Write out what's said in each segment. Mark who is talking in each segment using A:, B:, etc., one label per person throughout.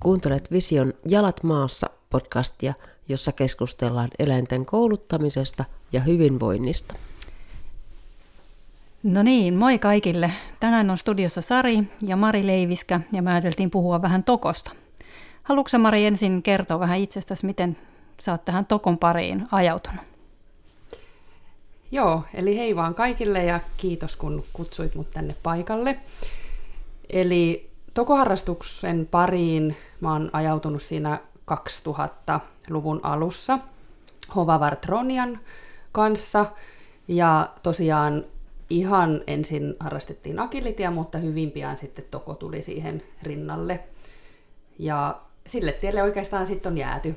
A: Kuuntelet Vision Jalat maassa podcastia, jossa keskustellaan eläinten kouluttamisesta ja hyvinvoinnista.
B: No niin, moi kaikille. Tänään on studiossa Sari ja Mari Leiviskä ja mä ajateltiin puhua vähän Tokosta. Haluatko Mari ensin kertoa vähän itsestäsi, miten sä oot tähän Tokon pariin ajautunut?
C: Joo, eli hei vaan kaikille ja kiitos kun kutsuit mut tänne paikalle. Eli Tokoharrastuksen pariin mä oon ajautunut siinä 2000-luvun alussa Hovavar Tronian kanssa. Ja tosiaan ihan ensin harrastettiin agilitia, mutta hyvin pian sitten Toko tuli siihen rinnalle. Ja sille tielle oikeastaan sitten on jääty.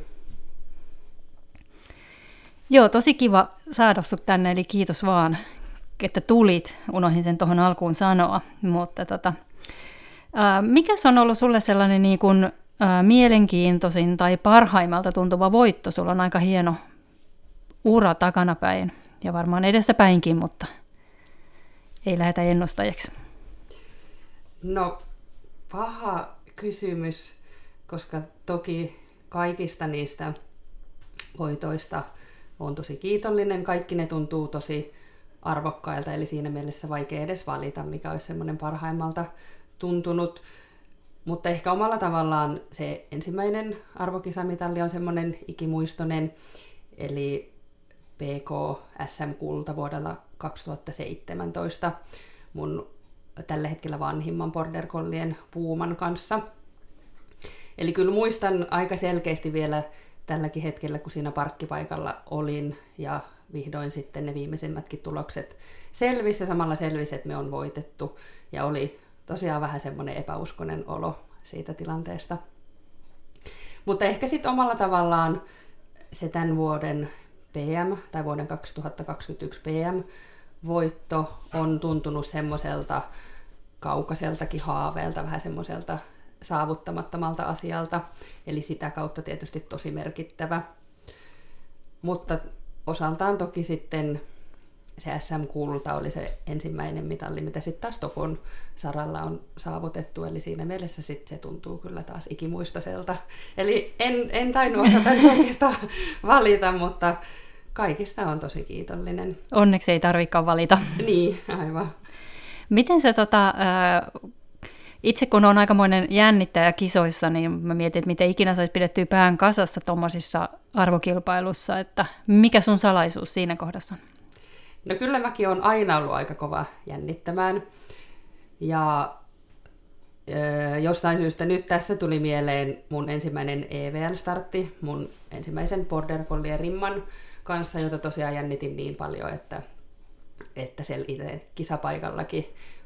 B: Joo, tosi kiva saada sut tänne, eli kiitos vaan, että tulit. Unohin sen tuohon alkuun sanoa, mutta tota, ää, mikä on ollut sulle sellainen niin kuin, ää, mielenkiintoisin tai parhaimmalta tuntuva voitto? Sulla on aika hieno ura takanapäin ja varmaan edessäpäinkin, mutta ei lähdetä ennustajaksi.
C: No, paha kysymys, koska toki kaikista niistä voitoista on tosi kiitollinen. Kaikki ne tuntuu tosi arvokkailta, eli siinä mielessä vaikea edes valita, mikä olisi semmoinen parhaimmalta tuntunut. Mutta ehkä omalla tavallaan se ensimmäinen arvokisamitalli on semmoinen ikimuistoinen, eli PK SM-kulta vuodella 2017 mun tällä hetkellä vanhimman Border Collien Puuman kanssa. Eli kyllä muistan aika selkeästi vielä tälläkin hetkellä, kun siinä parkkipaikalla olin ja vihdoin sitten ne viimeisimmätkin tulokset selvisi ja samalla selvisi, että me on voitettu ja oli tosiaan vähän semmoinen epäuskonen olo siitä tilanteesta. Mutta ehkä sitten omalla tavallaan se tämän vuoden PM tai vuoden 2021 PM-voitto on tuntunut semmoiselta kaukaiseltakin haaveelta, vähän semmoiselta saavuttamattomalta asialta, eli sitä kautta tietysti tosi merkittävä. Mutta osaltaan toki sitten se SM-kulta oli se ensimmäinen mitalli, mitä sitten taas Tokon saralla on saavutettu, eli siinä mielessä sitten se tuntuu kyllä taas ikimuistoiselta. Eli en, en tainnut osata oikeastaan valita, mutta kaikista on tosi kiitollinen.
B: Onneksi ei tarvikaan valita.
C: Niin, aivan.
B: Miten se tota, itse kun on aikamoinen jännittäjä kisoissa, niin mä mietin, että miten ikinä sait pidettyä pään kasassa tuommoisissa arvokilpailussa, että mikä sun salaisuus siinä kohdassa on?
C: No kyllä mäkin on aina ollut aika kova jännittämään. Ja jostain syystä nyt tässä tuli mieleen mun ensimmäinen EVL-startti, mun ensimmäisen Border Collien rimman kanssa, jota tosiaan jännitin niin paljon, että, että siellä itse kisapaikallakin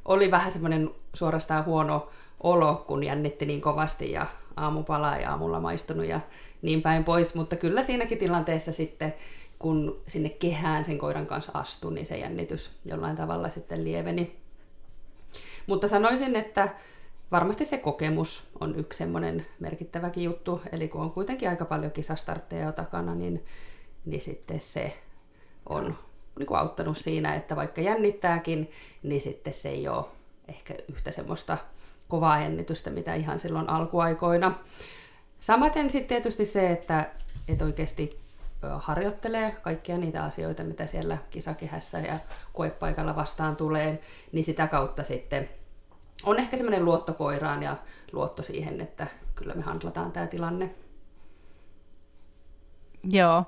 C: oli vähän semmoinen suorastaan huono olo, kun jännitti niin kovasti ja aamupala ja aamulla maistunut ja niin päin pois, mutta kyllä siinäkin tilanteessa sitten, kun sinne kehään sen koiran kanssa astui, niin se jännitys jollain tavalla sitten lieveni. Mutta sanoisin, että varmasti se kokemus on yksi semmoinen merkittäväkin juttu, eli kun on kuitenkin aika paljon kisastartteja takana, niin, niin sitten se on niin kuin auttanut siinä, että vaikka jännittääkin, niin sitten se ei ole ehkä yhtä semmoista kovaa jännitystä, mitä ihan silloin alkuaikoina. Samaten sitten tietysti se, että, että oikeasti harjoittelee kaikkia niitä asioita, mitä siellä kisakehässä ja koepaikalla vastaan tulee, niin sitä kautta sitten on ehkä semmoinen luotto koiraan ja luotto siihen, että kyllä me handlataan tämä tilanne.
B: Joo.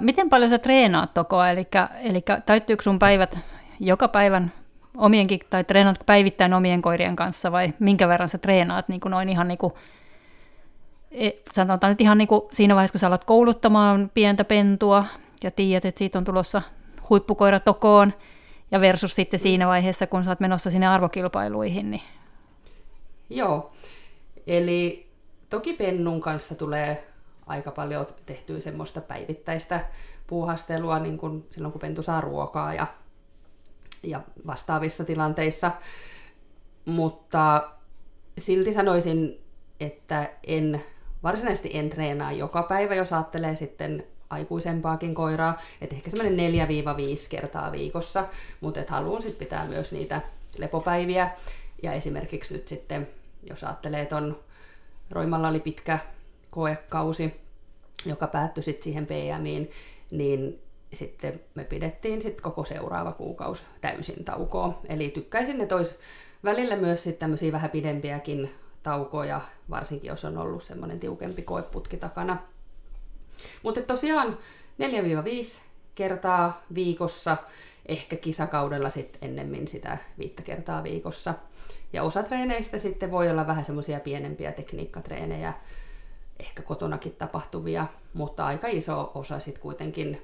B: Miten paljon sä treenaat tokoa? Eli, eli täyttyykö sun päivät joka päivän omienkin, tai treenaat päivittäin omien koirien kanssa, vai minkä verran sä treenaat niin kuin noin ihan niin kuin, e, sanotaan nyt ihan niin kuin siinä vaiheessa, kun sä alat kouluttamaan pientä pentua, ja tiedät, että siitä on tulossa huippukoira tokoon, ja versus sitten siinä vaiheessa, kun sä oot menossa sinne arvokilpailuihin. Niin...
C: Joo, eli toki pennun kanssa tulee aika paljon tehtyä semmoista päivittäistä puuhastelua niin kuin silloin, kun pentu saa ruokaa ja, ja vastaavissa tilanteissa. Mutta silti sanoisin, että en varsinaisesti en treenaa joka päivä, jos ajattelee sitten aikuisempaakin koiraa, että ehkä semmoinen 4-5 kertaa viikossa, mutta että haluan sitten pitää myös niitä lepopäiviä. Ja esimerkiksi nyt sitten, jos ajattelee, että on, Roimalla oli pitkä koekausi, joka päättyi sitten siihen PMiin, niin sitten me pidettiin sitten koko seuraava kuukausi täysin taukoa. Eli tykkäisin, että olisi välillä myös sitten tämmöisiä vähän pidempiäkin taukoja, varsinkin jos on ollut semmoinen tiukempi koeputki takana. Mutta tosiaan 4-5 kertaa viikossa, ehkä kisakaudella sitten ennemmin sitä viittä kertaa viikossa. Ja osa treeneistä sitten voi olla vähän semmoisia pienempiä tekniikkatreenejä, ehkä kotonakin tapahtuvia, mutta aika iso osa sitten kuitenkin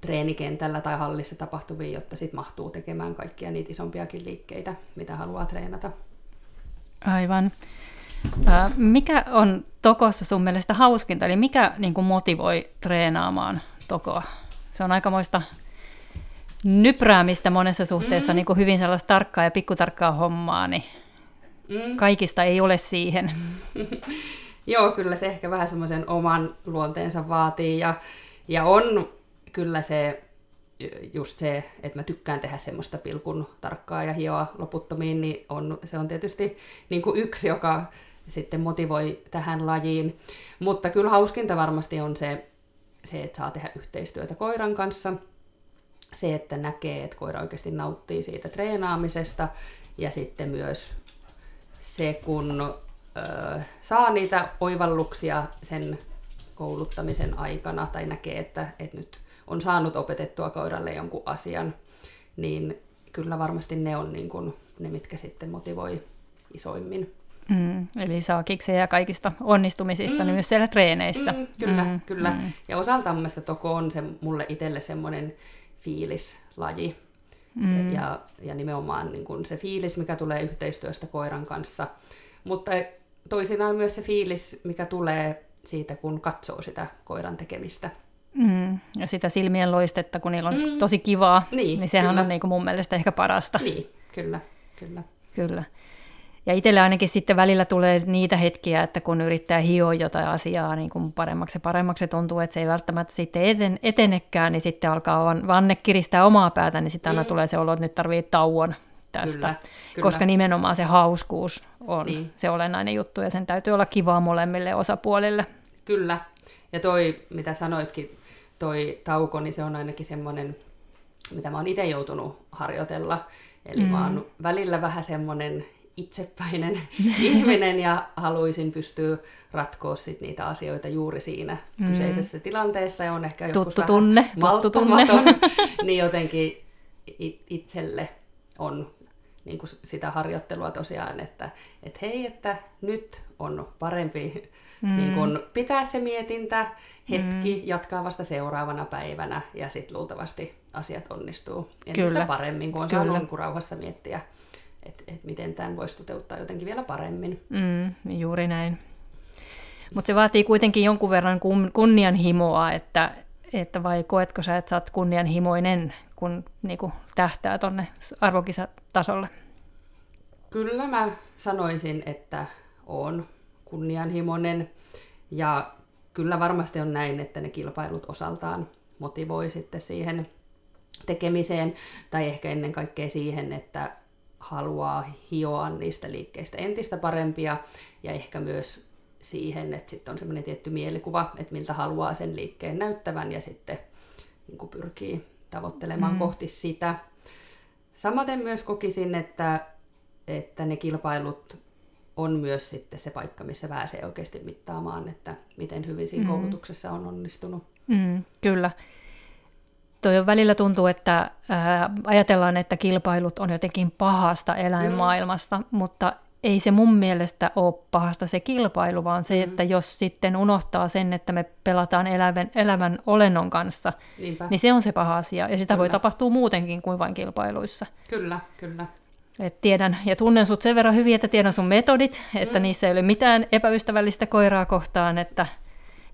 C: treenikentällä tai hallissa tapahtuvia, jotta sitten mahtuu tekemään kaikkia niitä isompiakin liikkeitä, mitä haluaa treenata.
B: Aivan. Mikä on Tokossa sun mielestä hauskinta, eli mikä niin kuin motivoi treenaamaan Tokoa? Se on aikamoista nypräämistä monessa suhteessa, mm. niin kuin hyvin sellaista tarkkaa ja pikkutarkkaa hommaa, niin mm. kaikista ei ole siihen.
C: Joo, kyllä se ehkä vähän semmoisen oman luonteensa vaatii ja, ja on kyllä se just se, että mä tykkään tehdä semmoista pilkun tarkkaa ja hioa loputtomiin, niin on, se on tietysti niin kuin yksi, joka sitten motivoi tähän lajiin. Mutta kyllä hauskinta varmasti on se, se, että saa tehdä yhteistyötä koiran kanssa. Se, että näkee, että koira oikeasti nauttii siitä treenaamisesta. Ja sitten myös se, kun ö, saa niitä oivalluksia sen kouluttamisen aikana tai näkee, että, että nyt on saanut opetettua koiralle jonkun asian, niin kyllä varmasti ne on niin kuin ne, mitkä sitten motivoi isoimmin.
B: Mm, eli saa kiksejä kaikista onnistumisista mm. niin myös siellä treeneissä.
C: Mm, kyllä, mm, kyllä. Mm. Ja osaltaan mielestä Toko on se, mulle itselle semmoinen fiilislaji. Mm. Ja, ja nimenomaan niin kuin se fiilis, mikä tulee yhteistyöstä koiran kanssa. Mutta toisinaan myös se fiilis, mikä tulee siitä, kun katsoo sitä koiran tekemistä.
B: Mm, ja sitä silmien loistetta, kun niillä on mm. tosi kivaa, niin, niin sehän kyllä. on niin kuin mun mielestä ehkä parasta.
C: Niin, kyllä, kyllä.
B: Kyllä. Ja itsellä ainakin sitten välillä tulee niitä hetkiä, että kun yrittää hioa jotain asiaa niin kuin paremmaksi ja paremmaksi tuntuu, että se ei välttämättä sitten eten, etenekään, niin sitten alkaa vanne kiristää omaa päätä, niin sitten aina mm. tulee se olo, että nyt tarvii tauon tästä. Kyllä, kyllä. Koska nimenomaan se hauskuus on niin. se olennainen juttu ja sen täytyy olla kivaa molemmille osapuolille.
C: Kyllä. Ja toi, mitä sanoitkin, toi tauko, niin se on ainakin semmoinen, mitä mä oon itse joutunut harjoitella. Eli mm. mä oon välillä vähän semmoinen itsepäinen ihminen ja haluaisin pystyä ratkoa sit niitä asioita juuri siinä mm. kyseisessä tilanteessa ja on ehkä joskus
B: tuttu tunne, tuttu tunne.
C: niin jotenkin itselle on niin kuin sitä harjoittelua tosiaan, että et hei, että nyt on parempi mm. niin kuin pitää se mietintä hetki, mm. jatkaa vasta seuraavana päivänä ja sitten luultavasti asiat onnistuu entistä Kyllä. paremmin, kun on Kyllä. saanut niin rauhassa miettiä että et miten tämän voisi toteuttaa jotenkin vielä paremmin.
B: Mm, juuri näin. Mutta se vaatii kuitenkin jonkun verran kunnianhimoa, että, että vai koetko sä, että sä oot kunnianhimoinen, kun niinku, tähtää tuonne arvokisatasolle?
C: Kyllä mä sanoisin, että on kunnianhimoinen ja kyllä varmasti on näin, että ne kilpailut osaltaan motivoi sitten siihen tekemiseen tai ehkä ennen kaikkea siihen, että haluaa hioa niistä liikkeistä entistä parempia ja ehkä myös siihen, että sitten on semmoinen tietty mielikuva, että miltä haluaa sen liikkeen näyttävän ja sitten niin kuin pyrkii tavoittelemaan mm. kohti sitä. Samaten myös kokisin, että, että ne kilpailut on myös sitten se paikka, missä pääsee oikeasti mittaamaan, että miten hyvin siinä mm. koulutuksessa on onnistunut.
B: Mm, kyllä toi on välillä tuntuu, että ää, ajatellaan, että kilpailut on jotenkin pahasta eläinmaailmasta, mm. mutta ei se mun mielestä ole pahasta se kilpailu, vaan se, mm. että jos sitten unohtaa sen, että me pelataan elävän, elävän olennon kanssa, Niinpä. niin se on se paha asia. Ja sitä kyllä. voi tapahtua muutenkin kuin vain kilpailuissa.
C: Kyllä, kyllä.
B: Et tiedän ja tunnen sut sen verran hyvin, että tiedän sun metodit, että mm. niissä ei ole mitään epäystävällistä koiraa kohtaan, että,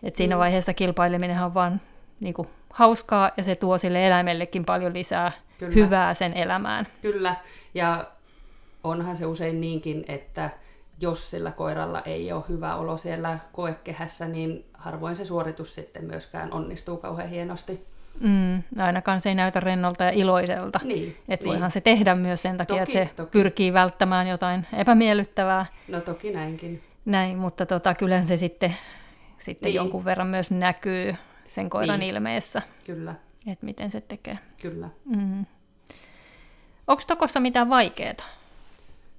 B: että siinä mm. vaiheessa kilpaileminen on vaan niin kuin, hauskaa ja se tuo sille eläimellekin paljon lisää Kyllä. hyvää sen elämään.
C: Kyllä, ja onhan se usein niinkin, että jos sillä koiralla ei ole hyvä olo siellä koekehässä, niin harvoin se suoritus sitten myöskään onnistuu kauhean hienosti.
B: Mm, ainakaan se ei näytä rennolta ja iloiselta.
C: Niin,
B: että
C: niin.
B: voihan se tehdä myös sen takia,
C: Toki,
B: että se
C: toki.
B: pyrkii välttämään jotain epämiellyttävää.
C: No toki näinkin.
B: Näin, mutta tota, kyllä se sitten, sitten
C: Niin.
B: jonkun verran myös näkyy sen koiran
C: Niin.
B: ilmeessä,
C: Kyllä,
B: että miten se tekee.
C: kyllä.
B: Mm. Onko tokossa mitään vaikeaa?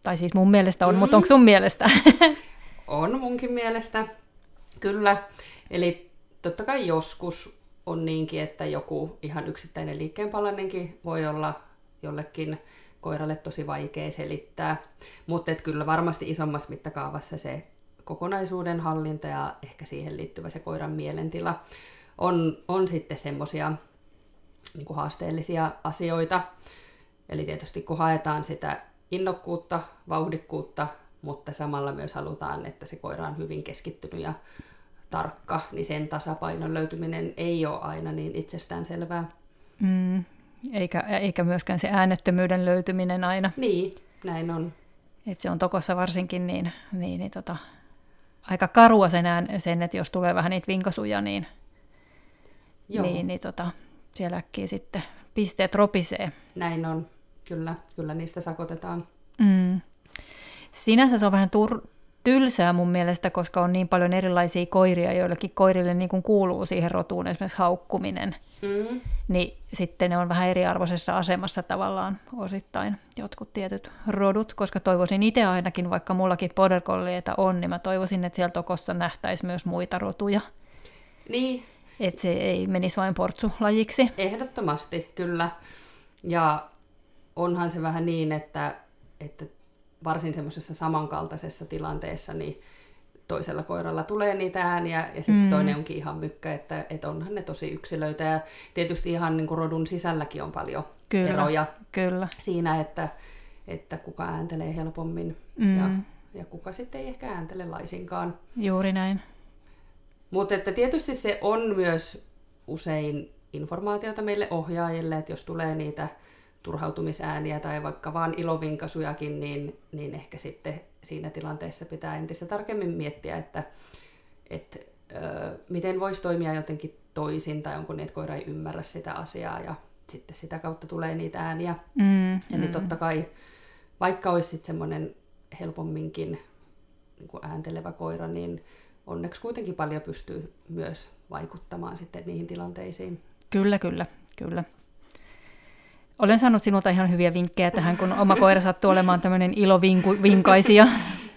B: Tai siis mun mielestä on, mm. mutta onko sun mielestä?
C: On munkin mielestä, kyllä. Eli totta kai joskus on niinkin, että joku ihan yksittäinen liikkeenpalanenkin voi olla jollekin koiralle tosi vaikea selittää. Mutta kyllä varmasti isommassa mittakaavassa se kokonaisuuden hallinta ja ehkä siihen liittyvä se koiran mielentila on, on sitten semmoisia niin haasteellisia asioita. Eli tietysti kun haetaan sitä innokkuutta, vauhdikkuutta, mutta samalla myös halutaan, että se koira on hyvin keskittynyt ja tarkka, niin sen tasapainon löytyminen ei ole aina niin itsestään selvää.
B: Mm. Eikä, eikä myöskään se äänettömyyden löytyminen aina.
C: Niin, näin on.
B: Et se on tokossa varsinkin niin, niin, niin tota, aika karua sen, ään, sen, että jos tulee vähän niitä vinkasuja, niin,
C: Joo,
B: niin, niin tota, siellä äkkiä sitten pisteet ropisee.
C: näin on. Kyllä, kyllä niistä sakotetaan.
B: Mm. Sinänsä se on vähän tur- tylsää mun mielestä, koska on niin paljon erilaisia koiria, joillekin koirille niin kuin kuuluu siihen rotuun esimerkiksi haukkuminen.
C: Mm.
B: Niin sitten ne on vähän eriarvoisessa asemassa tavallaan osittain jotkut tietyt rodut, koska toivoisin itse ainakin, vaikka mullakin border on, niin mä toivoisin, että siellä tokossa nähtäisi myös muita rotuja.
C: Niin,
B: Että se ei menisi vain portsulajiksi.
C: Ehdottomasti, kyllä. Ja onhan se vähän niin, että, että varsin semmoisessa samankaltaisessa tilanteessa niin toisella koiralla tulee niitä ääniä ja sitten
B: Mm.
C: toinen onkin ihan mykkä, että, että onhan ne tosi yksilöitä ja tietysti ihan niin kuin rodun sisälläkin on paljon
B: Kyllä.
C: eroja
B: Kyllä.
C: siinä, että, että kuka ääntelee helpommin
B: Mm.
C: ja, ja kuka sitten ei ehkä ääntele laisinkaan.
B: Juuri näin.
C: Mutta että tietysti se on myös usein informaatiota meille ohjaajille, että jos tulee niitä turhautumisääniä tai vaikka vaan ilovinkasujakin, niin, niin ehkä sitten siinä tilanteessa pitää entistä tarkemmin miettiä, että, että ö, miten voisi toimia jotenkin toisin tai onko niin, että koira ei ymmärrä sitä asiaa ja sitten sitä kautta tulee niitä ääniä.
B: Mm.
C: Eli totta kai, vaikka olisi sitten semmoinen helpomminkin niin kuin ääntelevä koira, niin onneksi kuitenkin paljon pystyy myös vaikuttamaan sitten niihin tilanteisiin.
B: Kyllä, kyllä, kyllä. Olen saanut sinulta ihan hyviä vinkkejä tähän, kun oma koira sattuu olemaan tämmöinen ilovinkaisija.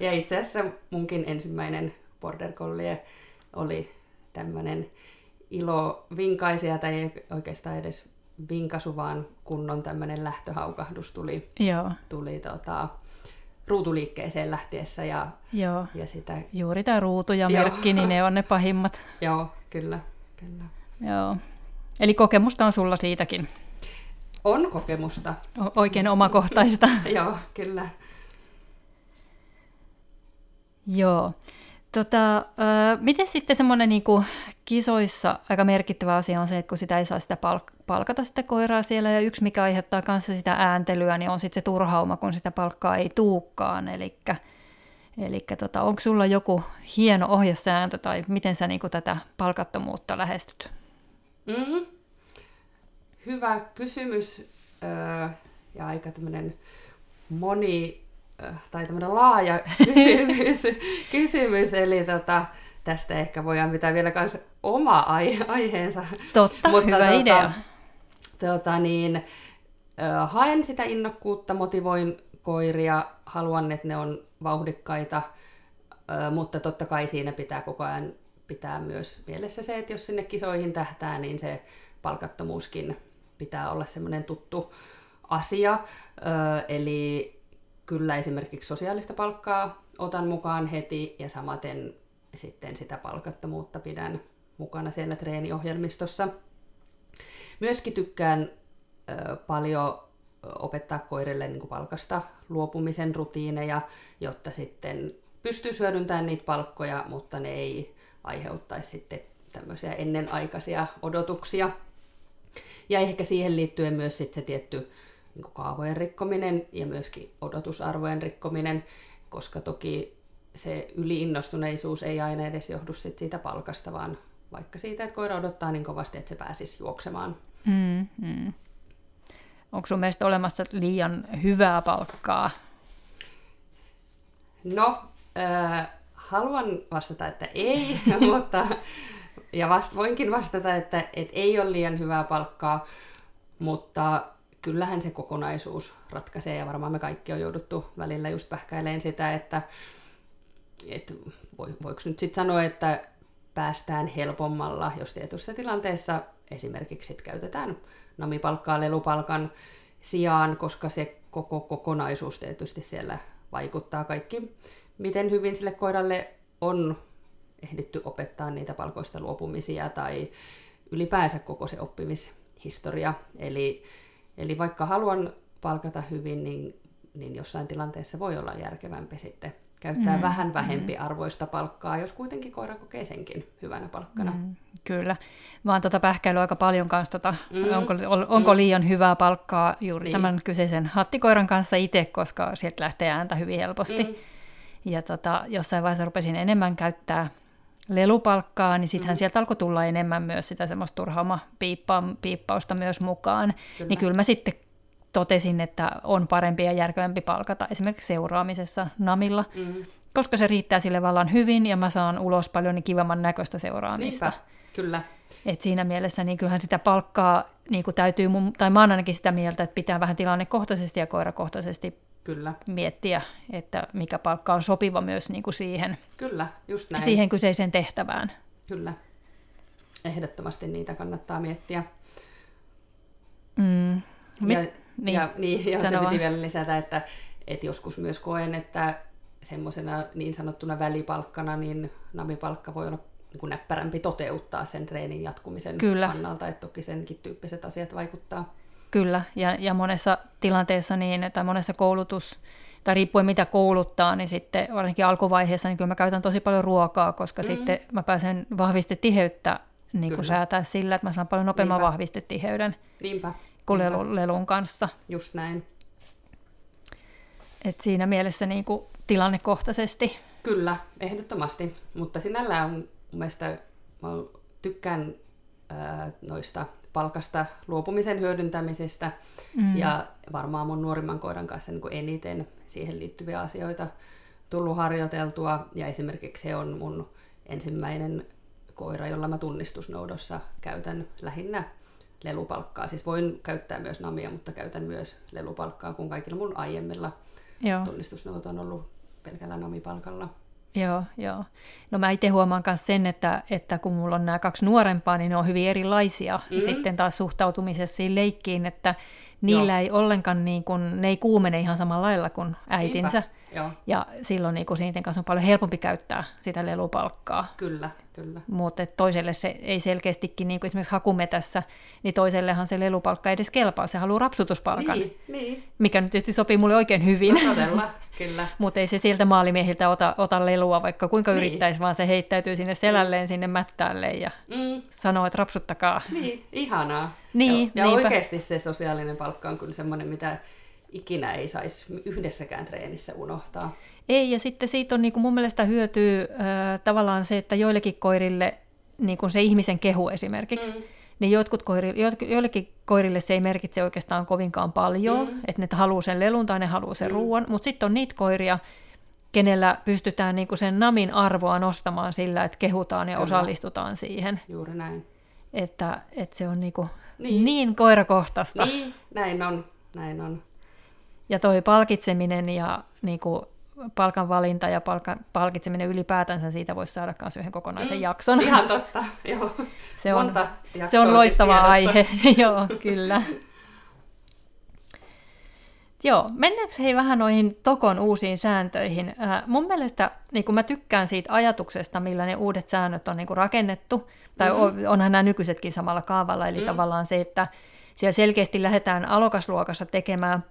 C: Ja itse asiassa munkin ensimmäinen border collie oli tämmöinen ilovinkaisija, tai ei oikeastaan edes vinkasu, vaan kunnon tämmöinen lähtöhaukahdus tuli,
B: Joo,
C: tuli tota, ruutuliikkeeseen lähtiessä ja,
B: joo.
C: ja sitä,
B: Juuri tämä ruutu ja merkki, niin ne on ne pahimmat.
C: joo, kyllä, kyllä.
B: Joo. Eli kokemusta on sulla siitäkin.
C: On kokemusta,
B: O- oikein omakohtaista.
C: joo, kyllä.
B: Joo. Tota, ö, miten sitten semmoinen niin kisoissa aika merkittävä asia on se, että kun sitä ei saa sitä palk- palkata sitä koiraa siellä, ja yksi mikä aiheuttaa kanssa sitä ääntelyä, niin on sitten se turhauma, kun sitä palkkaa ei tuukkaan. Eli tota, onko sulla joku hieno ohjesääntö tai miten sä niin tätä palkattomuutta lähestyt?
C: Mm. Hyvä kysymys öö, ja aika tämmöinen moni tai tämmöinen laaja kysymys, kysymys eli tota, tästä ehkä voidaan pitää vielä kans oma ai- aiheensa.
B: Totta,
C: Mutta
B: hyvä
C: tota,
B: idea.
C: Tota, niin, haen sitä innokkuutta, motivoin koiria, haluan, että ne on vauhdikkaita, mutta totta kai siinä pitää koko ajan pitää myös mielessä se, että jos sinne kisoihin tähtää, niin se palkattomuuskin pitää olla semmoinen tuttu asia. Eli kyllä esimerkiksi sosiaalista palkkaa otan mukaan heti ja samaten sitten sitä palkattomuutta pidän mukana siellä treeniohjelmistossa. Myöskin tykkään paljon opettaa koirille niin palkasta luopumisen rutiineja, jotta sitten pystyy hyödyntämään niitä palkkoja, mutta ne ei aiheuttaisi sitten tämmöisiä ennenaikaisia odotuksia. Ja ehkä siihen liittyen myös sitten se tietty niin kaavojen rikkominen ja myöskin odotusarvojen rikkominen, koska toki se yliinnostuneisuus ei aina edes johdu sit siitä palkasta, vaan vaikka siitä, että koira odottaa niin kovasti, että se pääsisi juoksemaan.
B: Mm, mm. Onko sun mielestä olemassa liian hyvää palkkaa?
C: No, äh, haluan vastata, että ei, mutta ja vast, voinkin vastata, että, että ei ole liian hyvää palkkaa, mutta kyllähän se kokonaisuus ratkaisee ja varmaan me kaikki on jouduttu välillä just pähkäileen sitä, että, että voiko nyt sitten sanoa, että päästään helpommalla, jos tietyssä tilanteessa esimerkiksi sit käytetään namipalkkaa lelupalkan sijaan, koska se koko kokonaisuus tietysti siellä vaikuttaa kaikki, miten hyvin sille koiralle on ehditty opettaa niitä palkoista luopumisia tai ylipäänsä koko se oppimishistoria. Eli, eli vaikka haluan palkata hyvin, niin, niin jossain tilanteessa voi olla järkevämpi sitten käyttää mm, vähän vähempi mm. arvoista palkkaa, jos kuitenkin koira kokee senkin hyvänä palkkana. Mm,
B: kyllä. Oon tuota pähkäilyä aika paljon kanssa, tota, mm, onko, onko mm. liian hyvää palkkaa juuri niin. tämän kyseisen hattikoiran kanssa itse, koska sieltä lähtee ääntä hyvin helposti. Mm. Ja tota, jossain vaiheessa rupesin enemmän käyttää lelupalkkaa, niin sittenhän mm. sieltä alkoi tulla enemmän myös sitä semmoista turhaama piippa, piippausta myös mukaan. Kyllä. Niin kyllä mä sitten totesin, että on parempi ja järkevämpi palkata esimerkiksi seuraamisessa namilla, mm. koska se riittää sille vallan hyvin ja mä saan ulos paljon niin kivemman näköistä seuraamista. Niinpä.
C: Kyllä.
B: Et siinä mielessä niin kyllähän sitä palkkaa niin kuin täytyy, tai mä oon ainakin sitä mieltä, että pitää vähän tilannekohtaisesti ja koirakohtaisesti
C: Kyllä.
B: miettiä, että mikä palkka on sopiva myös niin kuin siihen,
C: Kyllä, just näin.
B: siihen kyseiseen tehtävään.
C: Kyllä. Ehdottomasti niitä kannattaa miettiä.
B: Mm.
C: Ja, niin, ja, niin, ja se piti vielä lisätä, että, että joskus myös koen, että semmoisena niin sanottuna välipalkkana, niin namipalkka voi olla niin kuin näppärämpi toteuttaa sen treenin jatkumisen Kyllä. kannalta, että toki senkin tyyppiset asiat vaikuttaa.
B: Kyllä, ja, ja monessa tilanteessa niin, tai monessa koulutus, tai riippuen mitä kouluttaa, niin sitten varsinkin alkuvaiheessa, niin kyllä mä käytän tosi paljon ruokaa, koska mm. sitten mä pääsen vahvistetiheyttä niin kuin säätää sillä, että mä saan paljon nopeamman Niinpä. vahvistetiheyden
C: Niinpä.
B: kuin Niinpä. Lelun kanssa.
C: Just näin.
B: Et siinä mielessä niin kuin tilannekohtaisesti.
C: Kyllä, ehdottomasti. Mutta sinällään mun mielestä mä tykkään ää, noista palkasta luopumisen hyödyntämisestä mm. ja varmaan mun nuorimman koiran kanssa niin kuin eniten siihen liittyviä asioita tullut harjoiteltua ja esimerkiksi se on mun ensimmäinen koira, jolla mä tunnistusnoudossa käytän lähinnä lelupalkkaa. Siis voin käyttää myös namia, mutta käytän myös lelupalkkaa, kun kaikilla mun aiemmilla Joo. tunnistusnouto on ollut pelkällä namipalkalla.
B: Joo, joo. No mä itse huomaan myös sen, että, että kun mulla on nämä kaksi nuorempaa, niin ne on hyvin erilaisia mm-hmm. sitten taas suhtautumisessa siihen leikkiin, että niillä joo. ei ollenkaan, niin kuin, ne ei kuumene ihan samalla lailla kuin äitinsä. Niinpä. Joo. Ja silloin niin kuin niiden kanssa on paljon helpompi käyttää sitä lelupalkkaa.
C: Kyllä, kyllä.
B: Mutta toiselle se ei selkeästikin, niin kuin esimerkiksi hakumetässä, niin toisellehan se lelupalkka ei edes kelpaa. Se haluaa rapsutuspalkan,
C: niin, niin.
B: mikä nyt tietysti sopii mulle oikein hyvin.
C: No, todella, kyllä.
B: Mutta ei se sieltä maalimiehiltä ota, ota lelua, vaikka kuinka niin. yrittäisi, vaan se heittäytyy sinne selälleen, niin. sinne mättäälle ja mm. sanoo, että rapsuttakaa.
C: Niin, ihanaa.
B: Niin,
C: ja, ja oikeasti se sosiaalinen palkka on kyllä semmoinen, mitä ikinä ei saisi yhdessäkään treenissä unohtaa.
B: Ei, ja sitten siitä on niin kuin mun mielestä hyötyy äh, tavallaan se, että joillekin koirille niin kuin se ihmisen kehu esimerkiksi, mm. Niin jotkut koiri, joillekin koirille se ei merkitse oikeastaan kovinkaan paljon, mm. että ne haluaa sen lelun tai ne haluaa sen mm. ruoan, mutta sitten on niitä koiria, kenellä pystytään niin kuin sen namin arvoa nostamaan sillä, että kehutaan ja Kyllä. osallistutaan siihen.
C: Juuri näin.
B: Että, että se on niin, kuin niin. niin koirakohtaista.
C: Niin, näin on, näin on.
B: Ja toi palkitseminen ja niin kuin, palkan valinta ja palkan, palkitseminen ylipäätänsä, siitä voisi saada myös yhden kokonaisen mm, jakson.
C: Ihan totta, joo.
B: Se on, se on loistava aihe, joo, kyllä. Joo, mennäänkö hei vähän noihin Tokon uusiin sääntöihin? Äh, mun mielestä niin mä tykkään siitä ajatuksesta, millä ne uudet säännöt on niin rakennettu, tai mm-hmm. onhan nämä nykyisetkin samalla kaavalla, eli mm. tavallaan se, että siellä selkeästi lähdetään alokasluokassa tekemään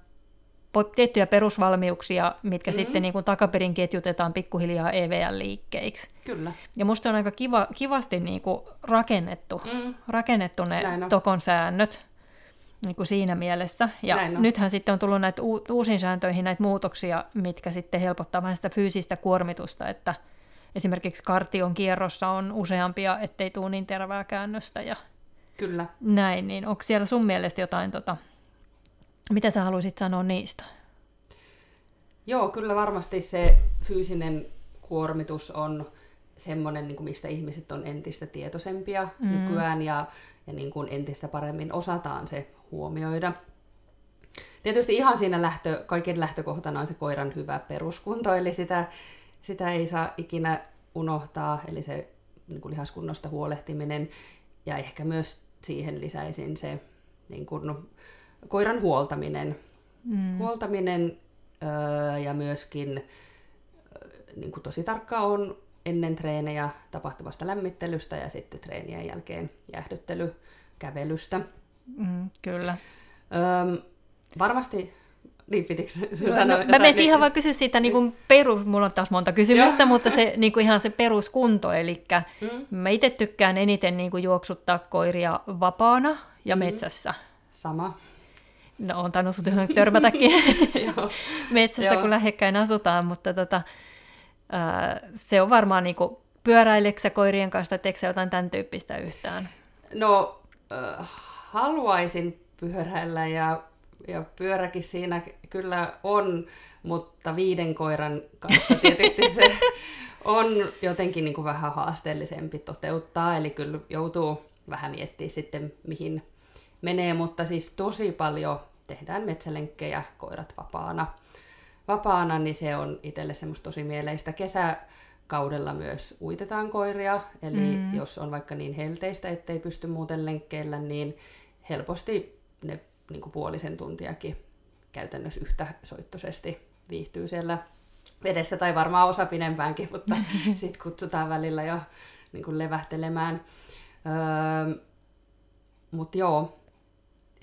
B: tiettyjä perusvalmiuksia, mitkä mm-hmm. sitten niin kuin takaperin ketjutetaan pikkuhiljaa EVL-liikkeiksi.
C: Kyllä.
B: Ja musta on aika kiva, kivasti niin kuin rakennettu, mm. rakennettu ne Tokon säännöt. niin kuin siinä mielessä. Ja nythän sitten on tullut näitä u- uusiin sääntöihin näitä muutoksia, mitkä sitten helpottaa vähän sitä fyysistä kuormitusta, että esimerkiksi kartion kierrossa on useampia, ettei tule niin tervää käännöstä ja
C: Kyllä.
B: näin, niin onko siellä sun mielestä jotain, tota, mitä sä haluaisit sanoa niistä?
C: Joo, kyllä varmasti se fyysinen kuormitus on semmoinen, niin kuin mistä ihmiset on entistä tietoisempia mm. nykyään ja, ja niin kuin entistä paremmin osataan se huomioida. Tietysti ihan siinä lähtö, kaiken lähtökohtana on se koiran hyvä peruskunto, eli sitä, sitä ei saa ikinä unohtaa, eli se niin kuin lihaskunnosta huolehtiminen. Ja ehkä myös siihen lisäisin se niin kuin, koiran huoltaminen. Mm. Huoltaminen öö, ja myöskin niin kuin tosi tarkka on ennen treenejä tapahtuvasta lämmittelystä ja sitten treenien jälkeen jäähdyttely kävelystä.
B: Mm, kyllä.
C: Öö, varmasti, niin pitikö
B: No,
C: sanoa
B: mä
C: jotain?
B: menisin
C: Niin-
B: ihan vaan kysyä siitä niin kuin perus, mulla on taas monta kysymystä,
C: Joo.
B: mutta se niin kuin ihan se peruskunto, eli
C: Mm,
B: mä itse tykkään eniten niin kuin juoksuttaa koiria vapaana ja
C: Mm.
B: metsässä.
C: sama.
B: No on tainnut sut törmätäkin. Metsässä, kun lähekkäin asutaan, mutta tota, ää, se on varmaan niin kuin pyöräileksä koirien kanssa, teekö sä jotain tämän tyyppistä yhtään?
C: No, äh, haluaisin pyöräillä ja, ja pyöräkin siinä kyllä on, mutta viiden koiran kanssa tietysti se on jotenkin niin kuin vähän haasteellisempi toteuttaa, eli kyllä joutuu vähän miettimään sitten mihin menee, mutta siis tosi paljon tehdään metsälenkkejä koirat vapaana. Vapaana, niin se on itselle semmoista tosi mieleistä. Kesäkaudella myös uitetaan koiria, eli mm. jos on vaikka niin helteistä, ettei pysty muuten lenkkeillä, niin helposti ne niin kuin puolisen tuntiakin käytännössä yhtä soittoisesti viihtyy siellä vedessä, tai varmaan osa pidempäänkin, mutta sitten kutsutaan välillä jo niin kuin levähtelemään. Öö, mutta joo,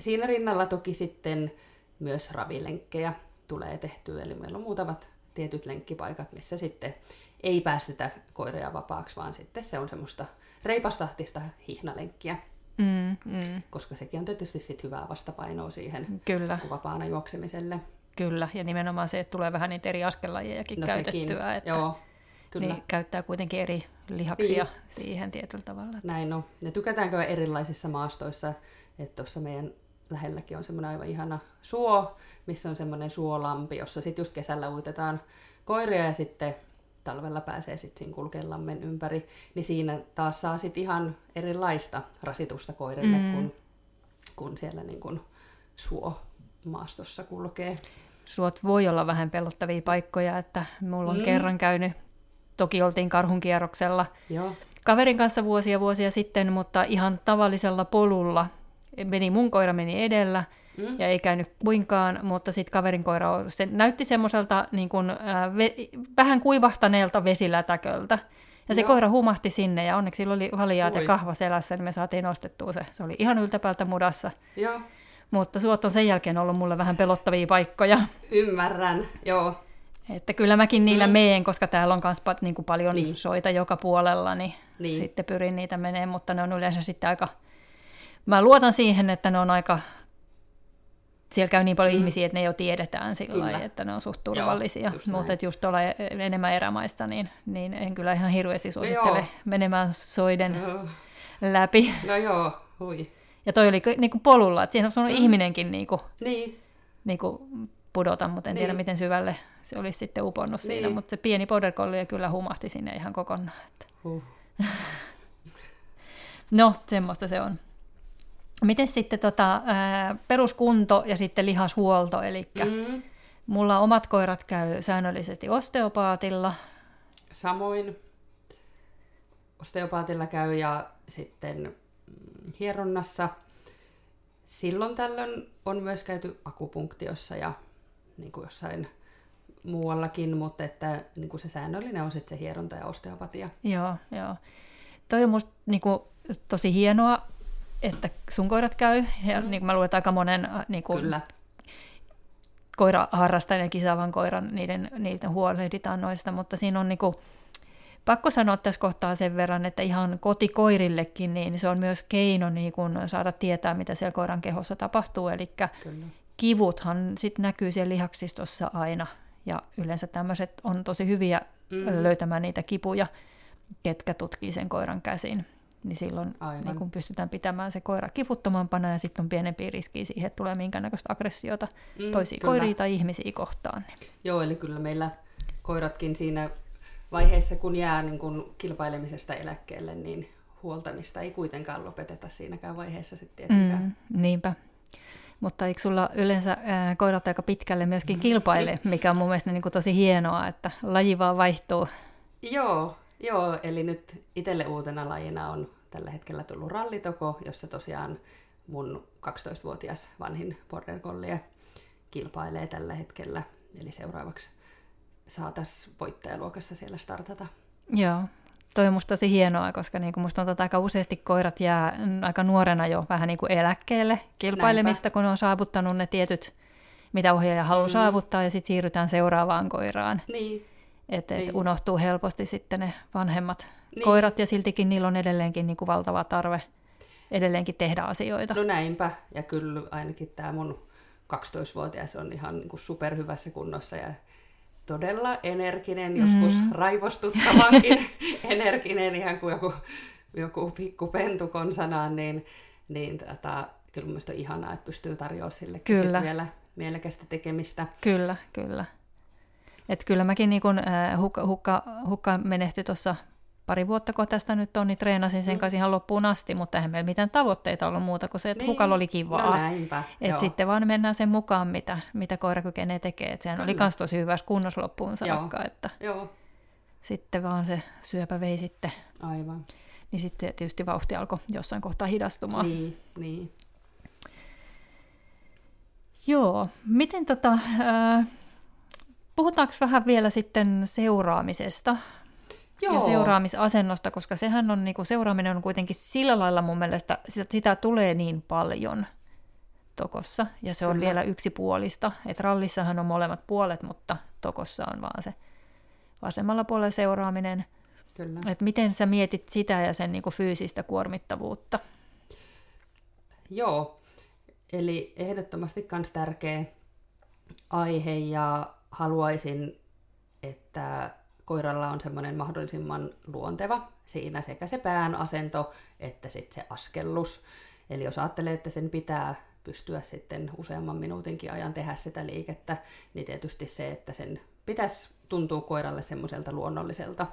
C: siinä rinnalla toki sitten myös ravilenkkejä tulee tehtyä, eli meillä on muutamat tietyt lenkkipaikat, missä sitten ei päästetä koiria vapaaksi, vaan sitten se on semmoista reipastahtista hihnalenkkiä,
B: Mm, mm,
C: koska sekin on tietysti sit hyvää vastapainoa siihen
B: kyllä,
C: vapaana juoksemiselle.
B: kyllä. Ja nimenomaan se, että tulee vähän niitä eri askellajejakin
C: No
B: käytettyä,
C: sekin,
B: että
C: joo, kyllä.
B: niin käyttää kuitenkin eri lihaksia
C: Niin.
B: siihen tietyllä tavalla.
C: Näin on. Ja tykätäänkö erilaisissa maastoissa, että tuossa meidän lähelläkin on semmoinen aivan ihana suo, missä on semmoinen suolampi, jossa sitten just kesällä uitetaan koiria ja sitten talvella pääsee sitten siinä kulkeen lammen ympäri, niin siinä taas saa sitten ihan erilaista rasitusta koirille, mm. kun, kun siellä niin kun suo maastossa kulkee.
B: Suot voi olla vähän pelottavia paikkoja, että mulla on mm. kerran käynyt, toki oltiin karhun kierroksella
C: Joo,
B: kaverin kanssa vuosia vuosia sitten, mutta ihan tavallisella polulla. Meni, mun koira meni edellä
C: Mm.
B: ja ei käynyt kuinkaan, mutta sitten kaverin koira se näytti semmoiselta niin kuin, äh, ve, vähän kuivahtaneelta vesilätäköltä. Ja se
C: Joo.
B: koira humahti sinne ja onneksi sillä oli valjaat ja kahva selässä, niin me saatiin nostettua se. Se oli ihan yltäpäältä mudassa.
C: joo,
B: Mutta suot on sen jälkeen ollut mulle vähän pelottavia paikkoja.
C: ymmärrän, joo.
B: Että kyllä mäkin niillä
C: Mm.
B: meen, koska täällä on myös niin kuin paljon
C: Niin.
B: soita joka puolella, niin,
C: Niin.
B: niin sitten pyrin niitä menee, mutta ne on yleensä sitten aika... Mä luotan siihen, että ne on aika... Siellä käy niin paljon
C: Mm.
B: ihmisiä, että ne jo tiedetään sillä
C: Kyllä.
B: lailla, että ne on suht turvallisia.
C: just
B: mutta just tuolla enemmän erämaista, niin, niin en kyllä ihan hirveästi suosittele
C: Joo.
B: menemään soiden
C: Joo.
B: läpi.
C: No joo, hui.
B: Ja toi oli niin kuin polulla, että siinä on
C: Mm.
B: mm. ihminenkin niin kuin,
C: Niin,
B: niin kuin pudota, mutta en tiedä
C: Niin.
B: miten syvälle se olisi sitten uponnut niin. siinä, mutta se pieni border collie kyllä humahti sinne ihan kokonaan. Että.
C: huh.
B: No, semmoista se on. Miten sitten tota, peruskunto ja sitten lihashuolto, eli mm.
C: Mm.
B: mulla omat koirat käy säännöllisesti osteopaatilla,
C: Samoin osteopaatilla käy ja sitten mm, hieronnassa. Silloin tällöin on myös käyty akupunktiossa ja niin kuin jossain muuallakin, mutta että niin kuin se säännöllinen on sitten se hieronta ja osteopatia.
B: Joo, joo. Toi on musta niinku, tosi hienoa, että sun koirat käy. Ja mm. niin mä luulen, että aika monen äh, niinku,
C: Kyllä.
B: koiraharrastajan ja kisaavan koiran, niiden, niitä huolehditaan noista, mutta siinä on niinku, pakko sanoa tässä kohtaa sen verran, että ihan kotikoirillekin, niin se on myös keino niin kun saada tietää, mitä siellä koiran kehossa tapahtuu. Eli
C: Kyllä.
B: kivuthan sit näkyy siellä lihaksistossa aina. Ja yleensä tämmöiset on tosi hyviä mm. löytämään niitä kipuja, ketkä tutkii sen koiran käsin. Niin silloin niin kun pystytään pitämään se koira kivuttomampana ja sitten on pienempi riski siihen, että tulee minkäännäköistä aggressiota mm, toisia kyllä. koiria tai ihmisiä kohtaan. Niin.
C: Joo, eli kyllä meillä koiratkin siinä vaiheessa, kun jää niin kun kilpailemisesta eläkkeelle, niin huoltamista ei kuitenkaan lopeteta siinäkään vaiheessa sitten tietenkään.
B: Mm, niinpä. Mutta eikö sulla yleensä ää, koirat aika pitkälle myöskin kilpaile, mikä on mun mielestä niin kuin tosi hienoa, että laji vaan vaihtuu?
C: Joo, joo, eli nyt itselle uutena lajina on tällä hetkellä tullut rallitoko, jossa tosiaan mun 12-vuotias vanhin border collie kilpailee tällä hetkellä. Eli seuraavaksi saataisiin voittajaluokassa siellä startata.
B: Joo, toi on musta tosi hienoa, koska niin kuin musta on tota aika useasti koirat jää aika nuorena jo vähän niin kuin eläkkeelle kilpailemista, Näinpä. kun on saavuttanut ne tietyt, mitä ohjaaja haluaa mm. saavuttaa, ja sitten siirrytään seuraavaan koiraan.
C: Niin.
B: Että niin. et unohtuu helposti sitten ne vanhemmat niin. koirat, ja siltikin niillä on edelleenkin niin kuin valtava tarve edelleenkin tehdä asioita.
C: No näinpä, ja kyllä ainakin tämä mun 12-vuotias on ihan niin kuin superhyvässä kunnossa, ja todella energinen, joskus mm. raivostuttavankin energinen, ihan kuin joku, joku pikku pentu konsanaan, niin, niin tota, kyllä mielestäni on ihanaa, että pystyy tarjoamaan sille kyllä. vielä mielekästä tekemistä.
B: Kyllä, kyllä. Et kyllä mäkin niin kun, äh, hukka, hukka, hukka menehtyi tuossa pari vuotta, kun tästä nyt on, niin treenasin sen mm. kanssa ihan loppuun asti, mutta eihän meillä mitään tavoitteita ollut muuta kuin se, että niin. hukalla oli kivaa.
C: No näinpä,
B: Et sitten vaan mennään sen mukaan, mitä, mitä koira kykenee tekemään. sehän Kyllä. oli myös tosi hyvässä kunnossa loppuun saakka. Että
C: Joo.
B: Sitten vaan se syöpä vei sitten.
C: Aivan.
B: Niin sitten tietysti vauhti alkoi jossain kohtaa hidastumaan.
C: Niin, niin.
B: Joo, miten tota, äh, puhutaanko vähän vielä sitten seuraamisesta? Joo. ja seuraamisasennosta, koska sehän on, niin kuin, seuraaminen on kuitenkin sillä lailla mun mielestä, sitä, sitä tulee niin paljon tokossa, ja se on Kyllä. vielä yksipuolista. että rallissahan on molemmat puolet, mutta tokossa on vaan se vasemmalla puolella seuraaminen.
C: Kyllä.
B: Et miten sä mietit sitä ja sen niin kuin, fyysistä kuormittavuutta?
C: Joo, eli ehdottomasti myös tärkeä aihe ja haluaisin, että koiralla on semmoinen mahdollisimman luonteva siinä sekä se pään asento että sitten se askellus. Eli jos ajattelee, että sen pitää pystyä sitten useamman minuutinkin ajan tehdä sitä liikettä, niin tietysti se, että sen pitäisi tuntua koiralle semmoiselta luonnolliselta.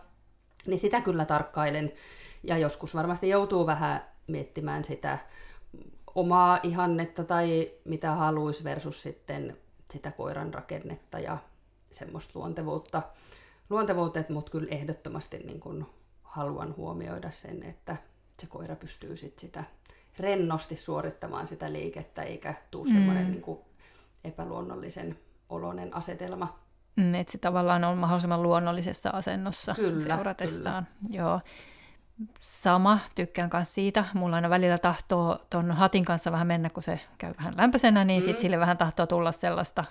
C: Niin sitä kyllä tarkkailen. Ja joskus varmasti joutuu vähän miettimään sitä omaa ihannetta tai mitä haluaisi versus sitten sitä koiran rakennetta ja semmoista luontevuutta luontevuutet, mutta kyllä ehdottomasti niin kun haluan huomioida sen, että se koira pystyy sit sitä rennosti suorittamaan sitä liikettä, eikä tule mm. semmoinen niin epäluonnollisen oloinen asetelma.
B: Mm, että se tavallaan on mahdollisimman luonnollisessa asennossa kyllä, seuratessaan. Kyllä. Joo. Sama, tykkään myös siitä. Mulla aina välillä tahtoo ton hatin kanssa vähän mennä, kun se käy vähän lämpöisenä, niin mm. sitten sille vähän tahtoo tulla sellaista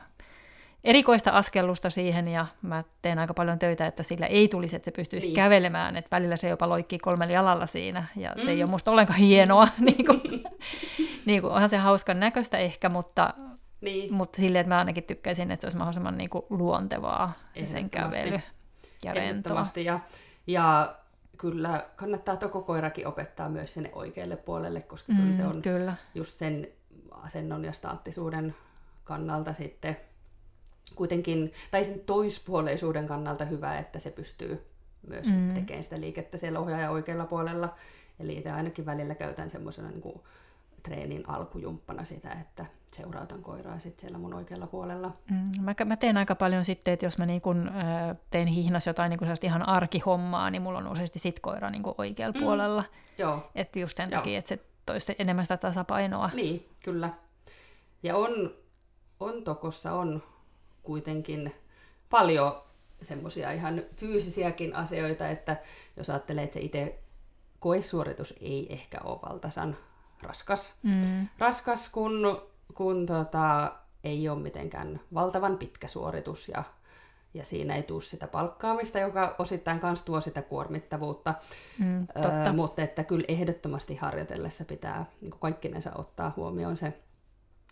B: erikoista askellusta siihen ja mä teen aika paljon töitä, että sillä ei tulisi, että se pystyisi niin. kävelemään, että välillä se jopa loikkii kolmella jalalla siinä ja mm. se ei ole mm. musta ollenkaan hienoa. niin kuin, niin kuin, onhan se hauskan näköistä ehkä, mutta, niin. mutta silleen, että mä ainakin tykkäisin, että se olisi mahdollisimman niin kuin, luontevaa sen kävely ja rentoa.
C: Ja, ja kyllä kannattaa toko koirakin opettaa myös sinne oikealle puolelle, koska mm, kyllä se on kyllä. just sen asennon ja staattisuuden kannalta sitten kuitenkin, tai sen toispuoleisuuden kannalta hyvä, että se pystyy myös mm. tekemään sitä liikettä siellä ohjaajan oikealla puolella. Eli itse ainakin välillä käytän semmoisena niin treenin alkujumppana sitä, että seurautan koiraa sitten siellä mun oikealla puolella.
B: Mm, mä, mä teen aika paljon sitten, että jos mä niin kun, äh, teen hihnas jotain niin kun ihan arkihommaa, niin mulla on useasti sit koira niin oikealla mm. puolella.
C: Joo.
B: Että just sen Joo. takia, että se toisi enemmän sitä tasapainoa.
C: Niin, kyllä. Ja on, on tokossa on kuitenkin paljon semmoisia ihan fyysisiäkin asioita, että jos ajattelee, että se itse koesuoritus ei ehkä ole valtasan raskas, mm. raskas kun, kun tota, ei ole mitenkään valtavan pitkä suoritus ja ja siinä ei tule sitä palkkaamista, joka osittain myös tuo sitä kuormittavuutta.
B: Mm, totta.
C: Öö, mutta että kyllä ehdottomasti harjoitellessa pitää niin kaikkinensa ottaa huomioon se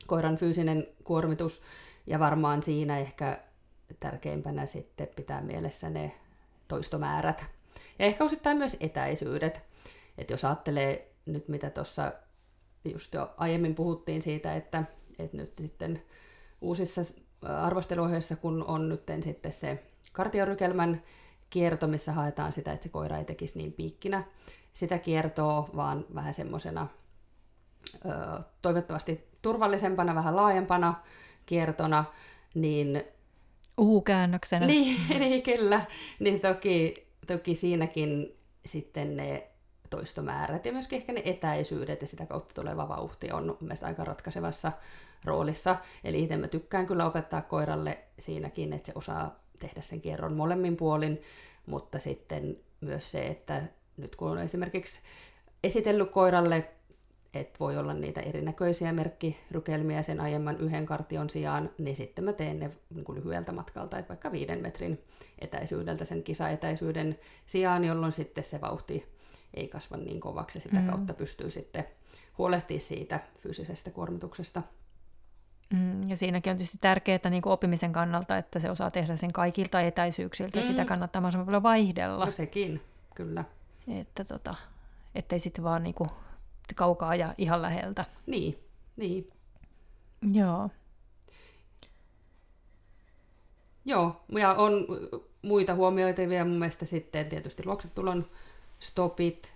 C: koiran fyysinen kuormitus, ja varmaan siinä ehkä tärkeimpänä sitten pitää mielessä ne toistomäärät. Ja ehkä osittain myös etäisyydet. Että jos ajattelee nyt, mitä tuossa just jo aiemmin puhuttiin siitä, että, että nyt sitten uusissa arvosteluohjeissa, kun on nyt sitten se kartiorykelmän kierto, missä haetaan sitä, että se koira ei tekisi niin piikkinä sitä kiertoa, vaan vähän semmoisena toivottavasti turvallisempana, vähän laajempana kiertona, niin...
B: U-käännöksenä.
C: Niin, niin kyllä. Niin toki, toki siinäkin sitten ne toistomäärät ja myöskin ehkä ne etäisyydet ja sitä kautta tuleva vauhti on mielestäni aika ratkaisevassa roolissa. Eli itse mä tykkään kyllä opettaa koiralle siinäkin, että se osaa tehdä sen kierron molemmin puolin, mutta sitten myös se, että nyt kun on esimerkiksi esitellyt koiralle, että voi olla niitä erinäköisiä merkkirykelmiä sen aiemman yhden kartion sijaan, niin sitten mä teen ne niin kuin lyhyeltä matkalta, että vaikka viiden metrin etäisyydeltä sen kisaetäisyyden sijaan, jolloin sitten se vauhti ei kasva niin kovaksi ja sitä mm. kautta pystyy sitten huolehtimaan siitä fyysisestä kuormituksesta.
B: Mm, ja siinäkin on tietysti tärkeää niin kuin oppimisen kannalta, että se osaa tehdä sen kaikilta etäisyyksiltä, mm. että sitä mm. kannattaa mahdollisimman paljon vaihdella.
C: No sekin, kyllä.
B: Että tota, ettei sitten vaan niin kuin kaukaa ja ihan läheltä.
C: Niin, niin.
B: Joo.
C: Joo, ja on muita huomioitavia mun mielestä sitten tietysti luoksetulon stopit,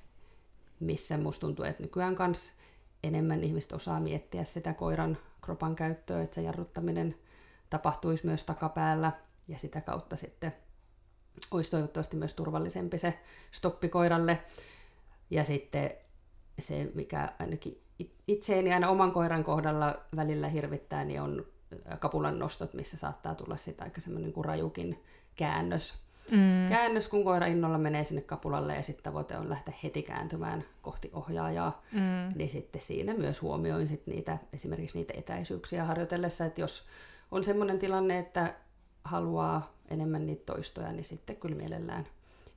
C: missä musta tuntuu, että nykyään kanssa enemmän ihmiset osaa miettiä sitä koiran kropan käyttöä, että se jarruttaminen tapahtuisi myös takapäällä ja sitä kautta sitten olisi toivottavasti myös turvallisempi se stoppi koiralle. Ja sitten se, mikä ainakin itseeni aina oman koiran kohdalla välillä hirvittää, niin on kapulan nostot, missä saattaa tulla sitä aika semmoinen kuin rajukin käännös. Mm. Käännös, kun koira innolla menee sinne kapulalle ja sitten tavoite on lähteä heti kääntymään kohti ohjaajaa, mm. niin sitten siinä myös huomioin sit niitä, esimerkiksi niitä etäisyyksiä harjoitellessa, että jos on semmoinen tilanne, että haluaa enemmän niitä toistoja, niin sitten kyllä mielellään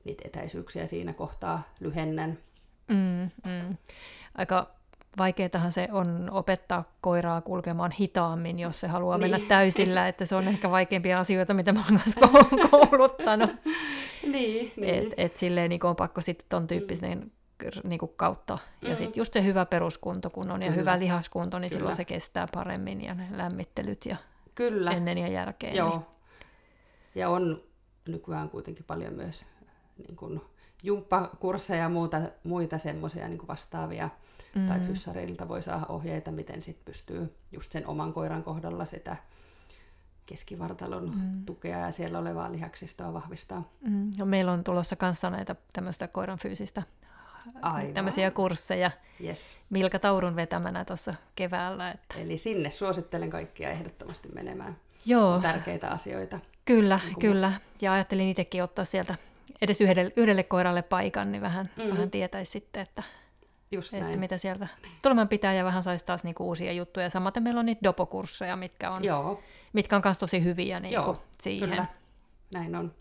C: niitä etäisyyksiä siinä kohtaa lyhennän.
B: Mm, mm. Aika vaikeatahan se on opettaa koiraa kulkemaan hitaammin, jos se haluaa niin. mennä täysillä, että se on ehkä vaikeimpia asioita, mitä mä oon kouluttanut.
C: niin, niin.
B: Et, et silleen niin on pakko sitten ton tyyppisen mm. niin kuin kautta. Ja mm. sitten just se hyvä peruskunto, kun on, ja Kyllä. hyvä lihaskunto, niin Kyllä. silloin se kestää paremmin, ja ne lämmittelyt ja Kyllä. ennen ja jälkeen.
C: Joo. Niin. Ja on nykyään kuitenkin paljon myös niin kuin, jumppakursseja ja muuta, muita semmoisia niin vastaavia, mm. tai fyssareilta voi saada ohjeita, miten sit pystyy just sen oman koiran kohdalla sitä keskivartalon mm. tukea ja siellä olevaa lihaksistoa vahvistaa.
B: Mm. Ja meillä on tulossa kanssa näitä tämmöistä koiran fyysistä Aivan. tämmöisiä kursseja
C: yes.
B: Milka Taurun vetämänä tuossa keväällä. Että...
C: Eli sinne suosittelen kaikkia ehdottomasti menemään.
B: Joo.
C: Tärkeitä asioita.
B: Kyllä, niin kyllä. Ja ajattelin itsekin ottaa sieltä edes yhdelle, yhdelle koiralle paikan, niin vähän, mm. vähän tietäisi sitten, että,
C: Just
B: että mitä sieltä tulemaan pitää ja vähän saisi taas niinku uusia juttuja. Samaten meillä on niitä dopokursseja, mitkä on,
C: Joo.
B: mitkä on myös tosi hyviä niinku
C: Joo,
B: siihen.
C: Kyllä. Näin on.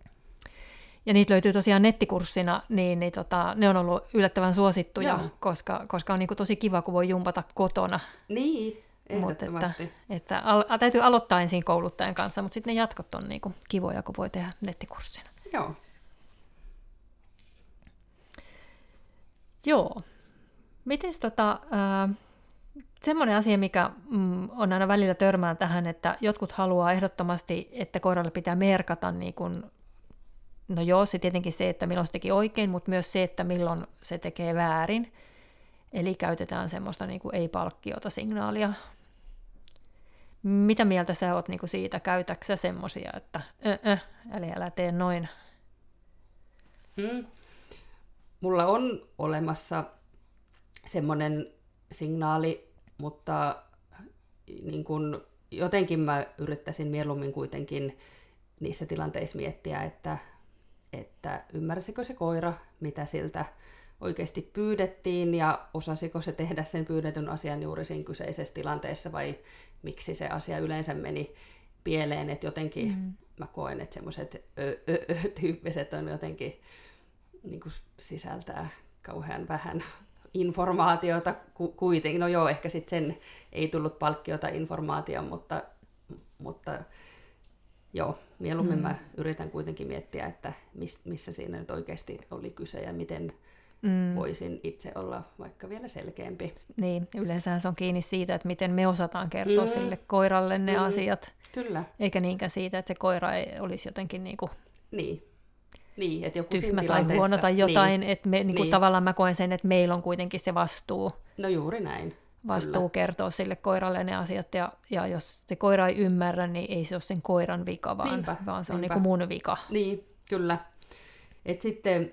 B: Ja niitä löytyy tosiaan nettikurssina, niin, niin tota, ne on ollut yllättävän suosittuja, koska, koska on niinku tosi kiva, kun voi jumpata kotona.
C: Niin, ehdottomasti.
B: Mutta että, että al- täytyy aloittaa ensin kouluttajan kanssa, mutta sitten ne jatkot on niinku kivoja, kun voi tehdä nettikurssina.
C: Joo.
B: Joo. Miten tota, äh, semmoinen asia, mikä mm, on aina välillä törmään tähän, että jotkut haluaa ehdottomasti, että koiralle pitää merkata niin kun, no joo, se tietenkin se, että milloin se teki oikein, mutta myös se, että milloin se tekee väärin. Eli käytetään semmoista niin ei-palkkiota signaalia. Mitä mieltä sä oot niin kuin siitä? Käytäksä semmoisia, että eli älä tee noin?
C: Hmm mulla on olemassa semmoinen signaali, mutta niin kun, jotenkin mä yrittäisin mieluummin kuitenkin niissä tilanteissa miettiä, että, että ymmärsikö se koira, mitä siltä oikeasti pyydettiin ja osasiko se tehdä sen pyydetyn asian juuri siinä kyseisessä tilanteessa vai miksi se asia yleensä meni pieleen, että jotenkin mm. mä koen, että semmoiset tyyppiset on jotenkin niin kuin sisältää kauhean vähän informaatiota ku, kuitenkin. No joo, ehkä sitten sen ei tullut palkkiota informaatio, mutta, mutta joo, mieluummin mm. mä yritän kuitenkin miettiä, että mis, missä siinä nyt oikeasti oli kyse ja miten mm. voisin itse olla vaikka vielä selkeämpi.
B: Niin, yleensä se on kiinni siitä, että miten me osataan kertoa mm. sille koiralle ne mm. asiat.
C: Kyllä.
B: Eikä niinkään siitä, että se koira ei olisi jotenkin niin kuin
C: niin. Niin, että joku
B: tyhmä tai huono tai jotain, niin. että me, niin kuin niin. tavallaan mä koen sen, että meillä on kuitenkin se vastuu.
C: No juuri näin.
B: Vastuu Kyllä. kertoa sille koiralle ne asiat, ja, ja jos se koira ei ymmärrä, niin ei se ole sen koiran vika, vaan, niinpä, vaan se on niin kuin mun vika.
C: Niin, kyllä. Et sitten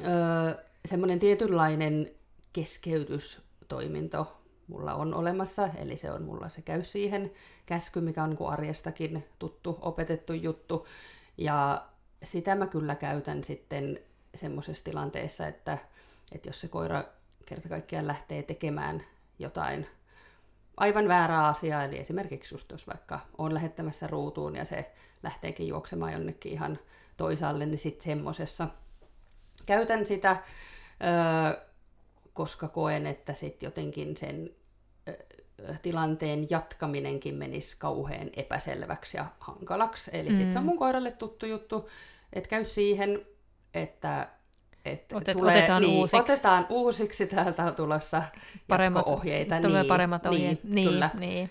C: öö, semmoinen tietynlainen keskeytystoiminto mulla on olemassa, eli se on mulla se käy siihen käsky, mikä on niin kuin arjestakin tuttu, opetettu juttu, ja sitä mä kyllä käytän sitten semmoisessa tilanteessa, että, että jos se koira kerta kaikkiaan lähtee tekemään jotain aivan väärää asiaa, eli esimerkiksi just jos vaikka on lähettämässä ruutuun ja se lähteekin juoksemaan jonnekin ihan toisaalle, niin sitten semmoisessa käytän sitä, koska koen, että sitten jotenkin sen tilanteen jatkaminenkin menisi kauhean epäselväksi ja hankalaksi. Eli mm. sitten se on mun koiralle tuttu juttu, että käy siihen, että että
B: Otet, tulee, otetaan,
C: niin,
B: uusiksi.
C: otetaan uusiksi, täältä on tulossa paremmat, ohjeita
B: Tulee niin, paremmat ohjeet.
C: Niin, niin,
B: kyllä. Niin.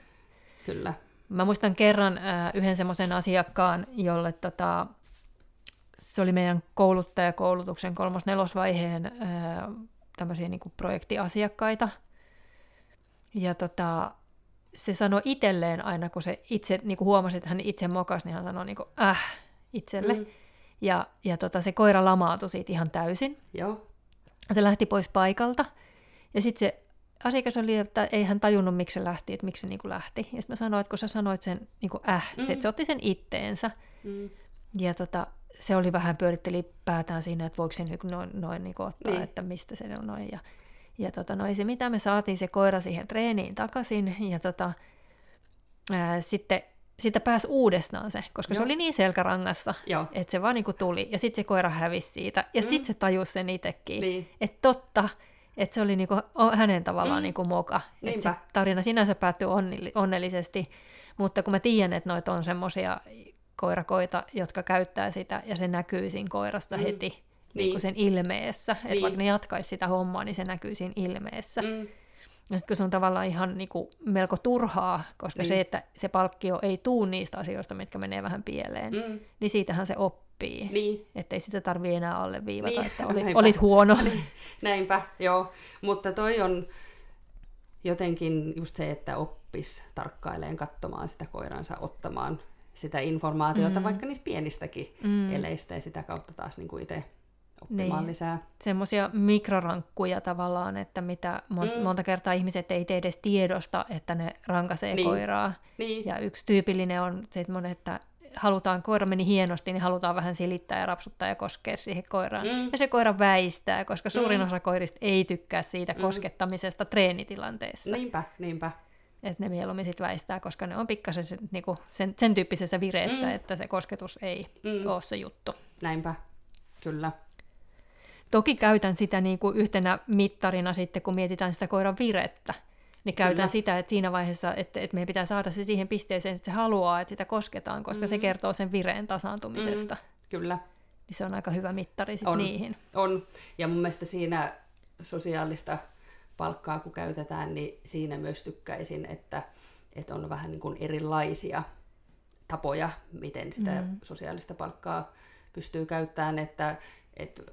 C: kyllä.
B: Mä muistan kerran äh, yhden semmoisen asiakkaan, jolle tota, se oli meidän kouluttajakoulutuksen kolmos-nelosvaiheen äh, tämmöisiä niin projektiasiakkaita. Ja tota, se sanoi itselleen aina, kun se itse niin kuin huomasi, että hän itse mokas, niin hän sanoi niin kuin, äh itselle. Mm. Ja, ja tota, se koira lamaantui siitä ihan täysin.
C: Joo.
B: Se lähti pois paikalta. Ja sitten se asiakas oli, että ei hän tajunnut, miksi se lähti, että miksi se niin kuin lähti. Ja sitten mä sanoin, että kun sä sanoit sen niin kuin äh, mm. se, se otti sen itteensä. Mm. Ja tota, se oli vähän pyöritteli päätään siinä, että voiko se noin, noin niin ottaa, niin. että mistä se on noin. Ja, ja tota, no ei se mitä, me saatiin se koira siihen treeniin takaisin. Ja tota, ää, sitten siitä pääsi uudestaan se, koska Joo. se oli niin selkärangassa, Joo. että se vaan niin kuin tuli. Ja sitten se koira hävisi siitä. Ja mm. sitten se tajusi sen itsekin. Niin. Että totta, että se oli niin kuin hänen tavallaan mm. niin kuin moka. Että se tarina sinänsä päättyi onnellisesti. Mutta kun mä tiedän, että noita on semmoisia koirakoita, jotka käyttää sitä, ja se näkyy siinä koirasta mm. heti niin. Niin kuin sen ilmeessä. Niin. Että vaikka ne jatkaisi sitä hommaa, niin se näkyy siinä ilmeessä. Mm. Ja sitten kun se on tavallaan ihan niin kuin melko turhaa, koska niin. se, että se palkkio ei tuu niistä asioista, mitkä menee vähän pieleen, mm. niin siitähän se oppii. Niin. Että ei sitä tarvitse enää alleviivata, niin. että olit, olit huono. Niin.
C: Näinpä, joo. Mutta toi on jotenkin just se, että oppis tarkkaileen katsomaan sitä koiransa, ottamaan sitä informaatiota, mm. vaikka niistä pienistäkin mm. eleistä, ja sitä kautta taas niin kuin itse oppimaan niin. lisää.
B: Semmoisia mikrorankkuja tavallaan, että mitä mon- mm. monta kertaa ihmiset ei tee edes tiedosta, että ne rankasee niin. koiraa. Niin. Ja yksi tyypillinen on se, että halutaan, koira meni hienosti, niin halutaan vähän silittää ja rapsuttaa ja koskea siihen koiraan. Mm. Ja se koira väistää, koska suurin mm. osa koirista ei tykkää siitä mm. koskettamisesta treenitilanteessa.
C: Niinpä, niinpä.
B: Että ne mieluummin sit väistää, koska ne on pikkasen se, niinku sen, sen tyyppisessä vireessä, mm. että se kosketus ei mm. ole se juttu.
C: Näinpä, kyllä.
B: Toki käytän sitä niin kuin yhtenä mittarina sitten, kun mietitään sitä koiran virettä. Niin käytän Kyllä. sitä, että siinä vaiheessa, että, että meidän pitää saada se siihen pisteeseen, että se haluaa, että sitä kosketaan, koska mm-hmm. se kertoo sen vireen tasaantumisesta. Mm,
C: kyllä.
B: Niin se on aika hyvä mittari sitten
C: on,
B: niihin.
C: On, ja mun mielestä siinä sosiaalista palkkaa kun käytetään, niin siinä myös tykkäisin, että, että on vähän niin kuin erilaisia tapoja, miten sitä mm. sosiaalista palkkaa pystyy käyttämään, että, että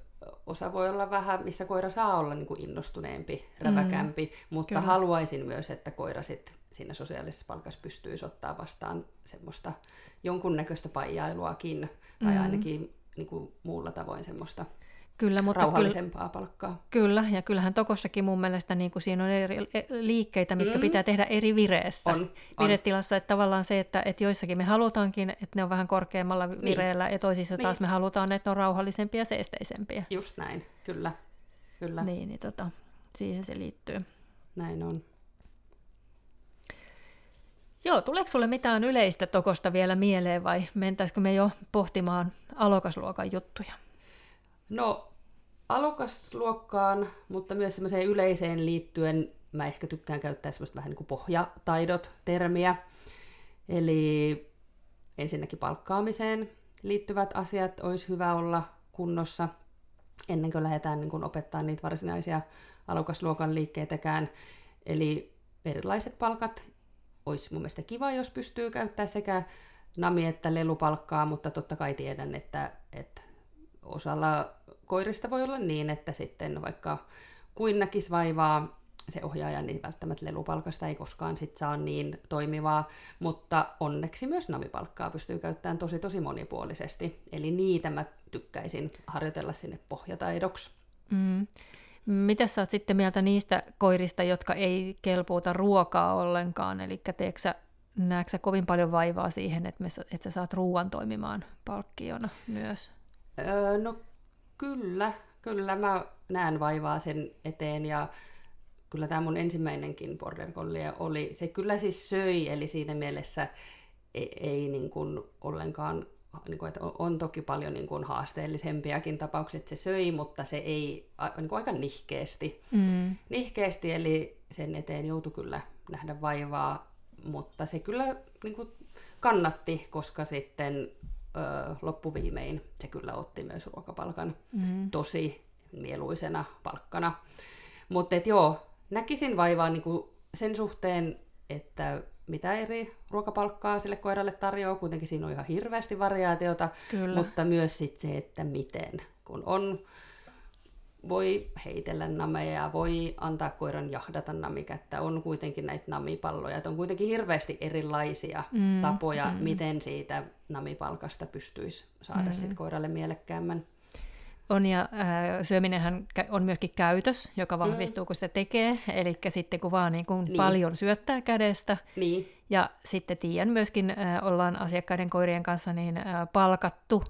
C: osa voi olla vähän, missä koira saa olla niin kuin innostuneempi, räväkämpi, mm, mutta kyllä. haluaisin myös, että koira sit siinä sosiaalisessa palkassa pystyisi ottaa vastaan semmoista jonkunnäköistä paijailuakin, tai mm. ainakin niin kuin muulla tavoin semmoista Kyllä, mutta rauhallisempaa kyllä, palkkaa.
B: Kyllä, ja kyllähän Tokossakin mun mielestä niin kuin siinä on eri liikkeitä, mitkä mm. pitää tehdä eri vireessä. On, Viretilassa, että tavallaan se, että, että joissakin me halutaankin, että ne on vähän korkeammalla niin. vireellä, ja toisissa niin. taas me halutaan, että ne on rauhallisempia ja seesteisempiä.
C: Just näin, kyllä. kyllä.
B: Niin, niin tota, siihen se liittyy.
C: Näin on.
B: Joo, tuleeko sulle mitään yleistä tokosta vielä mieleen vai mentäisikö me jo pohtimaan alokasluokan juttuja?
C: No, alokasluokkaan, mutta myös semmoiseen yleiseen liittyen mä ehkä tykkään käyttää semmoista vähän niin kuin pohjataidot-termiä. Eli ensinnäkin palkkaamiseen liittyvät asiat olisi hyvä olla kunnossa ennen kuin lähdetään niin kuin opettaa niitä varsinaisia alokasluokan liikkeitäkään. Eli erilaiset palkat olisi mun mielestä kiva, jos pystyy käyttämään sekä nami- että lelupalkkaa, mutta totta kai tiedän, että, että osalla koirista voi olla niin, että sitten vaikka kuin näkisi vaivaa se ohjaaja, niin välttämättä lelupalkasta ei koskaan sit saa niin toimivaa, mutta onneksi myös namipalkkaa pystyy käyttämään tosi tosi monipuolisesti. Eli niitä mä tykkäisin harjoitella sinne pohjataidoksi. Mm.
B: Mitä sä oot sitten mieltä niistä koirista, jotka ei kelpuuta ruokaa ollenkaan? Eli teeksä, näetkö sä kovin paljon vaivaa siihen, että, me, että sä saat ruoan toimimaan palkkiona myös?
C: Öö, no kyllä, kyllä mä näen vaivaa sen eteen ja kyllä tämä mun ensimmäinenkin border collie oli, se kyllä siis söi, eli siinä mielessä ei, ei niin kuin ollenkaan, niin kuin, että on toki paljon niin kuin haasteellisempiakin tapauksia, että se söi, mutta se ei niin kuin aika nihkeesti. Mm. Nihkeesti, eli sen eteen joutui kyllä nähdä vaivaa, mutta se kyllä niin kuin kannatti, koska sitten ö, loppuviimein se kyllä otti myös ruokapalkan mm. tosi mieluisena palkkana. Mutta joo, näkisin vaivaa niin kuin sen suhteen, että mitä eri ruokapalkkaa sille koiralle tarjoaa. Kuitenkin siinä on ihan hirveästi variaatiota, Kyllä. mutta myös sit se, että miten. Kun on, voi heitellä nameja, voi antaa koiran jahdata namikättä, on kuitenkin näitä namipalloja. Että on kuitenkin hirveästi erilaisia mm, tapoja, mm. miten siitä namipalkasta pystyisi saada mm. sit koiralle mielekkäämmän.
B: On ja äh, syöminenhän on myöskin käytös, joka mm. vahvistuu, mm. kun sitä tekee. Eli sitten kun vaan niin kuin niin. paljon syöttää kädestä.
C: Niin.
B: Ja sitten tiedän myöskin, äh, ollaan asiakkaiden koirien kanssa niin äh, palkattu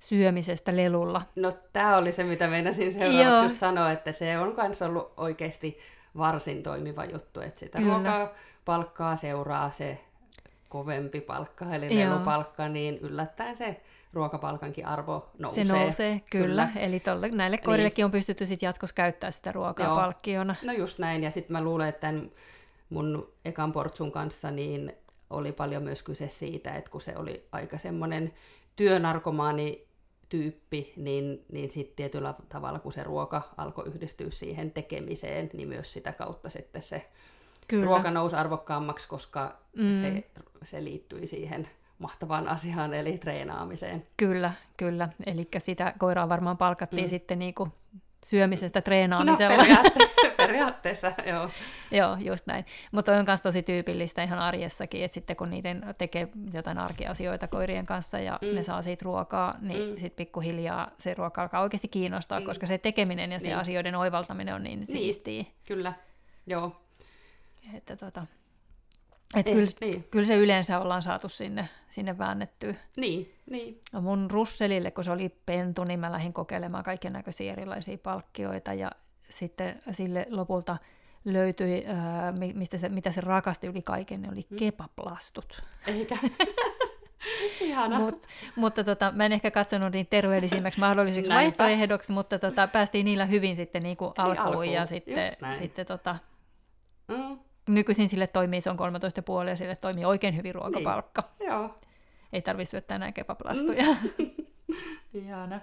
B: syömisestä lelulla.
C: No tämä oli se, mitä meinasin seuraavaksi just sanoa, että se on myös ollut oikeasti varsin toimiva juttu, että sitä Kyllä. ruokaa palkkaa seuraa se kovempi palkka, eli lelupalkka, niin yllättäen se ruokapalkankin arvo nousee.
B: Se nousee, kyllä. kyllä. Eli tolle, näille niin. koirillekin on pystytty sit jatkossa käyttää sitä ruokaa Joo. palkkiona.
C: No just näin, ja sitten mä luulen, että tämän mun ekan portsun kanssa niin oli paljon myös kyse siitä, että kun se oli aika semmoinen työnarkomaani tyyppi, niin, niin sitten tietyllä tavalla, kun se ruoka alkoi yhdistyä siihen tekemiseen, niin myös sitä kautta sitten se Kyllä. ruoka nousi arvokkaammaksi, koska mm. se, se liittyi siihen mahtavaan asiaan, eli treenaamiseen.
B: Kyllä, kyllä. Eli sitä koiraa varmaan palkattiin mm. sitten niin kuin syömisestä treenaamisella. No,
C: periaatteessa, periaatteessa joo.
B: joo, just näin. Mutta on myös tosi tyypillistä ihan arjessakin, että sitten kun niiden tekee jotain arkiasioita koirien kanssa ja mm. ne saa siitä ruokaa, niin mm. sitten pikkuhiljaa se ruoka alkaa oikeasti kiinnostaa, mm. koska se tekeminen ja se niin. asioiden oivaltaminen on niin, niin. siistiä.
C: Kyllä, joo.
B: Että tota, et kyllä, niin. kyllä se yleensä ollaan saatu sinne, sinne väännettyä.
C: Niin, niin.
B: No mun Russelille, kun se oli pentu, niin mä lähdin kokeilemaan kaiken näköisiä erilaisia palkkioita ja sitten sille lopulta löytyi, ää, mistä se, mitä se rakasti yli kaiken, ne oli mm. kepaplastut.
C: Eikä. Ihana.
B: Mut, mutta tota, mä en ehkä katsonut niin terveellisimmäksi mahdollisiksi vaihtoehdoksi, mutta tota, päästiin niillä hyvin sitten niin kuin alkuun, alkuun. ja sitten, sitten tota, mm nykyisin sille toimii, se on 13,5 ja sille toimii oikein hyvin ruokapalkka.
C: Niin. Joo.
B: Ei tarvitse syöttää enää kepaplastuja.
C: Ihana.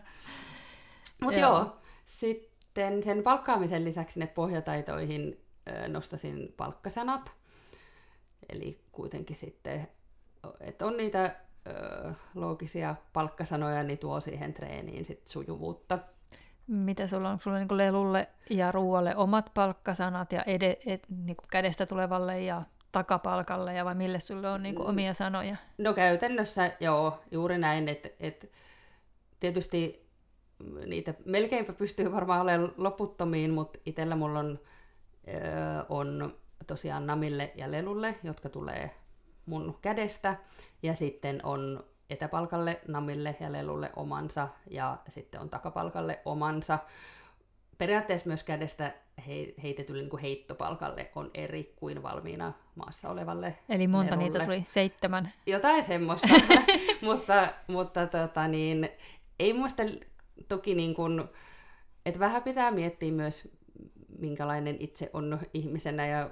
C: Mutta joo. joo, sitten sen palkkaamisen lisäksi ne pohjataitoihin nostasin palkkasanat. Eli kuitenkin sitten, että on niitä ö, loogisia palkkasanoja, niin tuo siihen treeniin sit sujuvuutta.
B: Mitä sulla on? Onko sulla niin lelulle ja ruoalle omat palkkasanat ja ed- et, niin kädestä tulevalle ja takapalkalle ja vai mille sulle on niin omia sanoja?
C: No käytännössä joo, juuri näin, että et, tietysti niitä melkeinpä pystyy varmaan olemaan loputtomiin, mutta itsellä mulla on, ö, on tosiaan namille ja lelulle, jotka tulee mun kädestä, ja sitten on etäpalkalle, namille ja lelulle omansa ja sitten on takapalkalle omansa. periaatteessa myös kädestä heitetylle niin heittopalkalle on eri kuin valmiina maassa olevalle
B: Eli monta lelulle. niitä tuli? Seitsemän?
C: Jotain semmoista, mutta, mutta tota niin, ei muista toki niin kuin, että vähän pitää miettiä myös, minkälainen itse on ihmisenä ja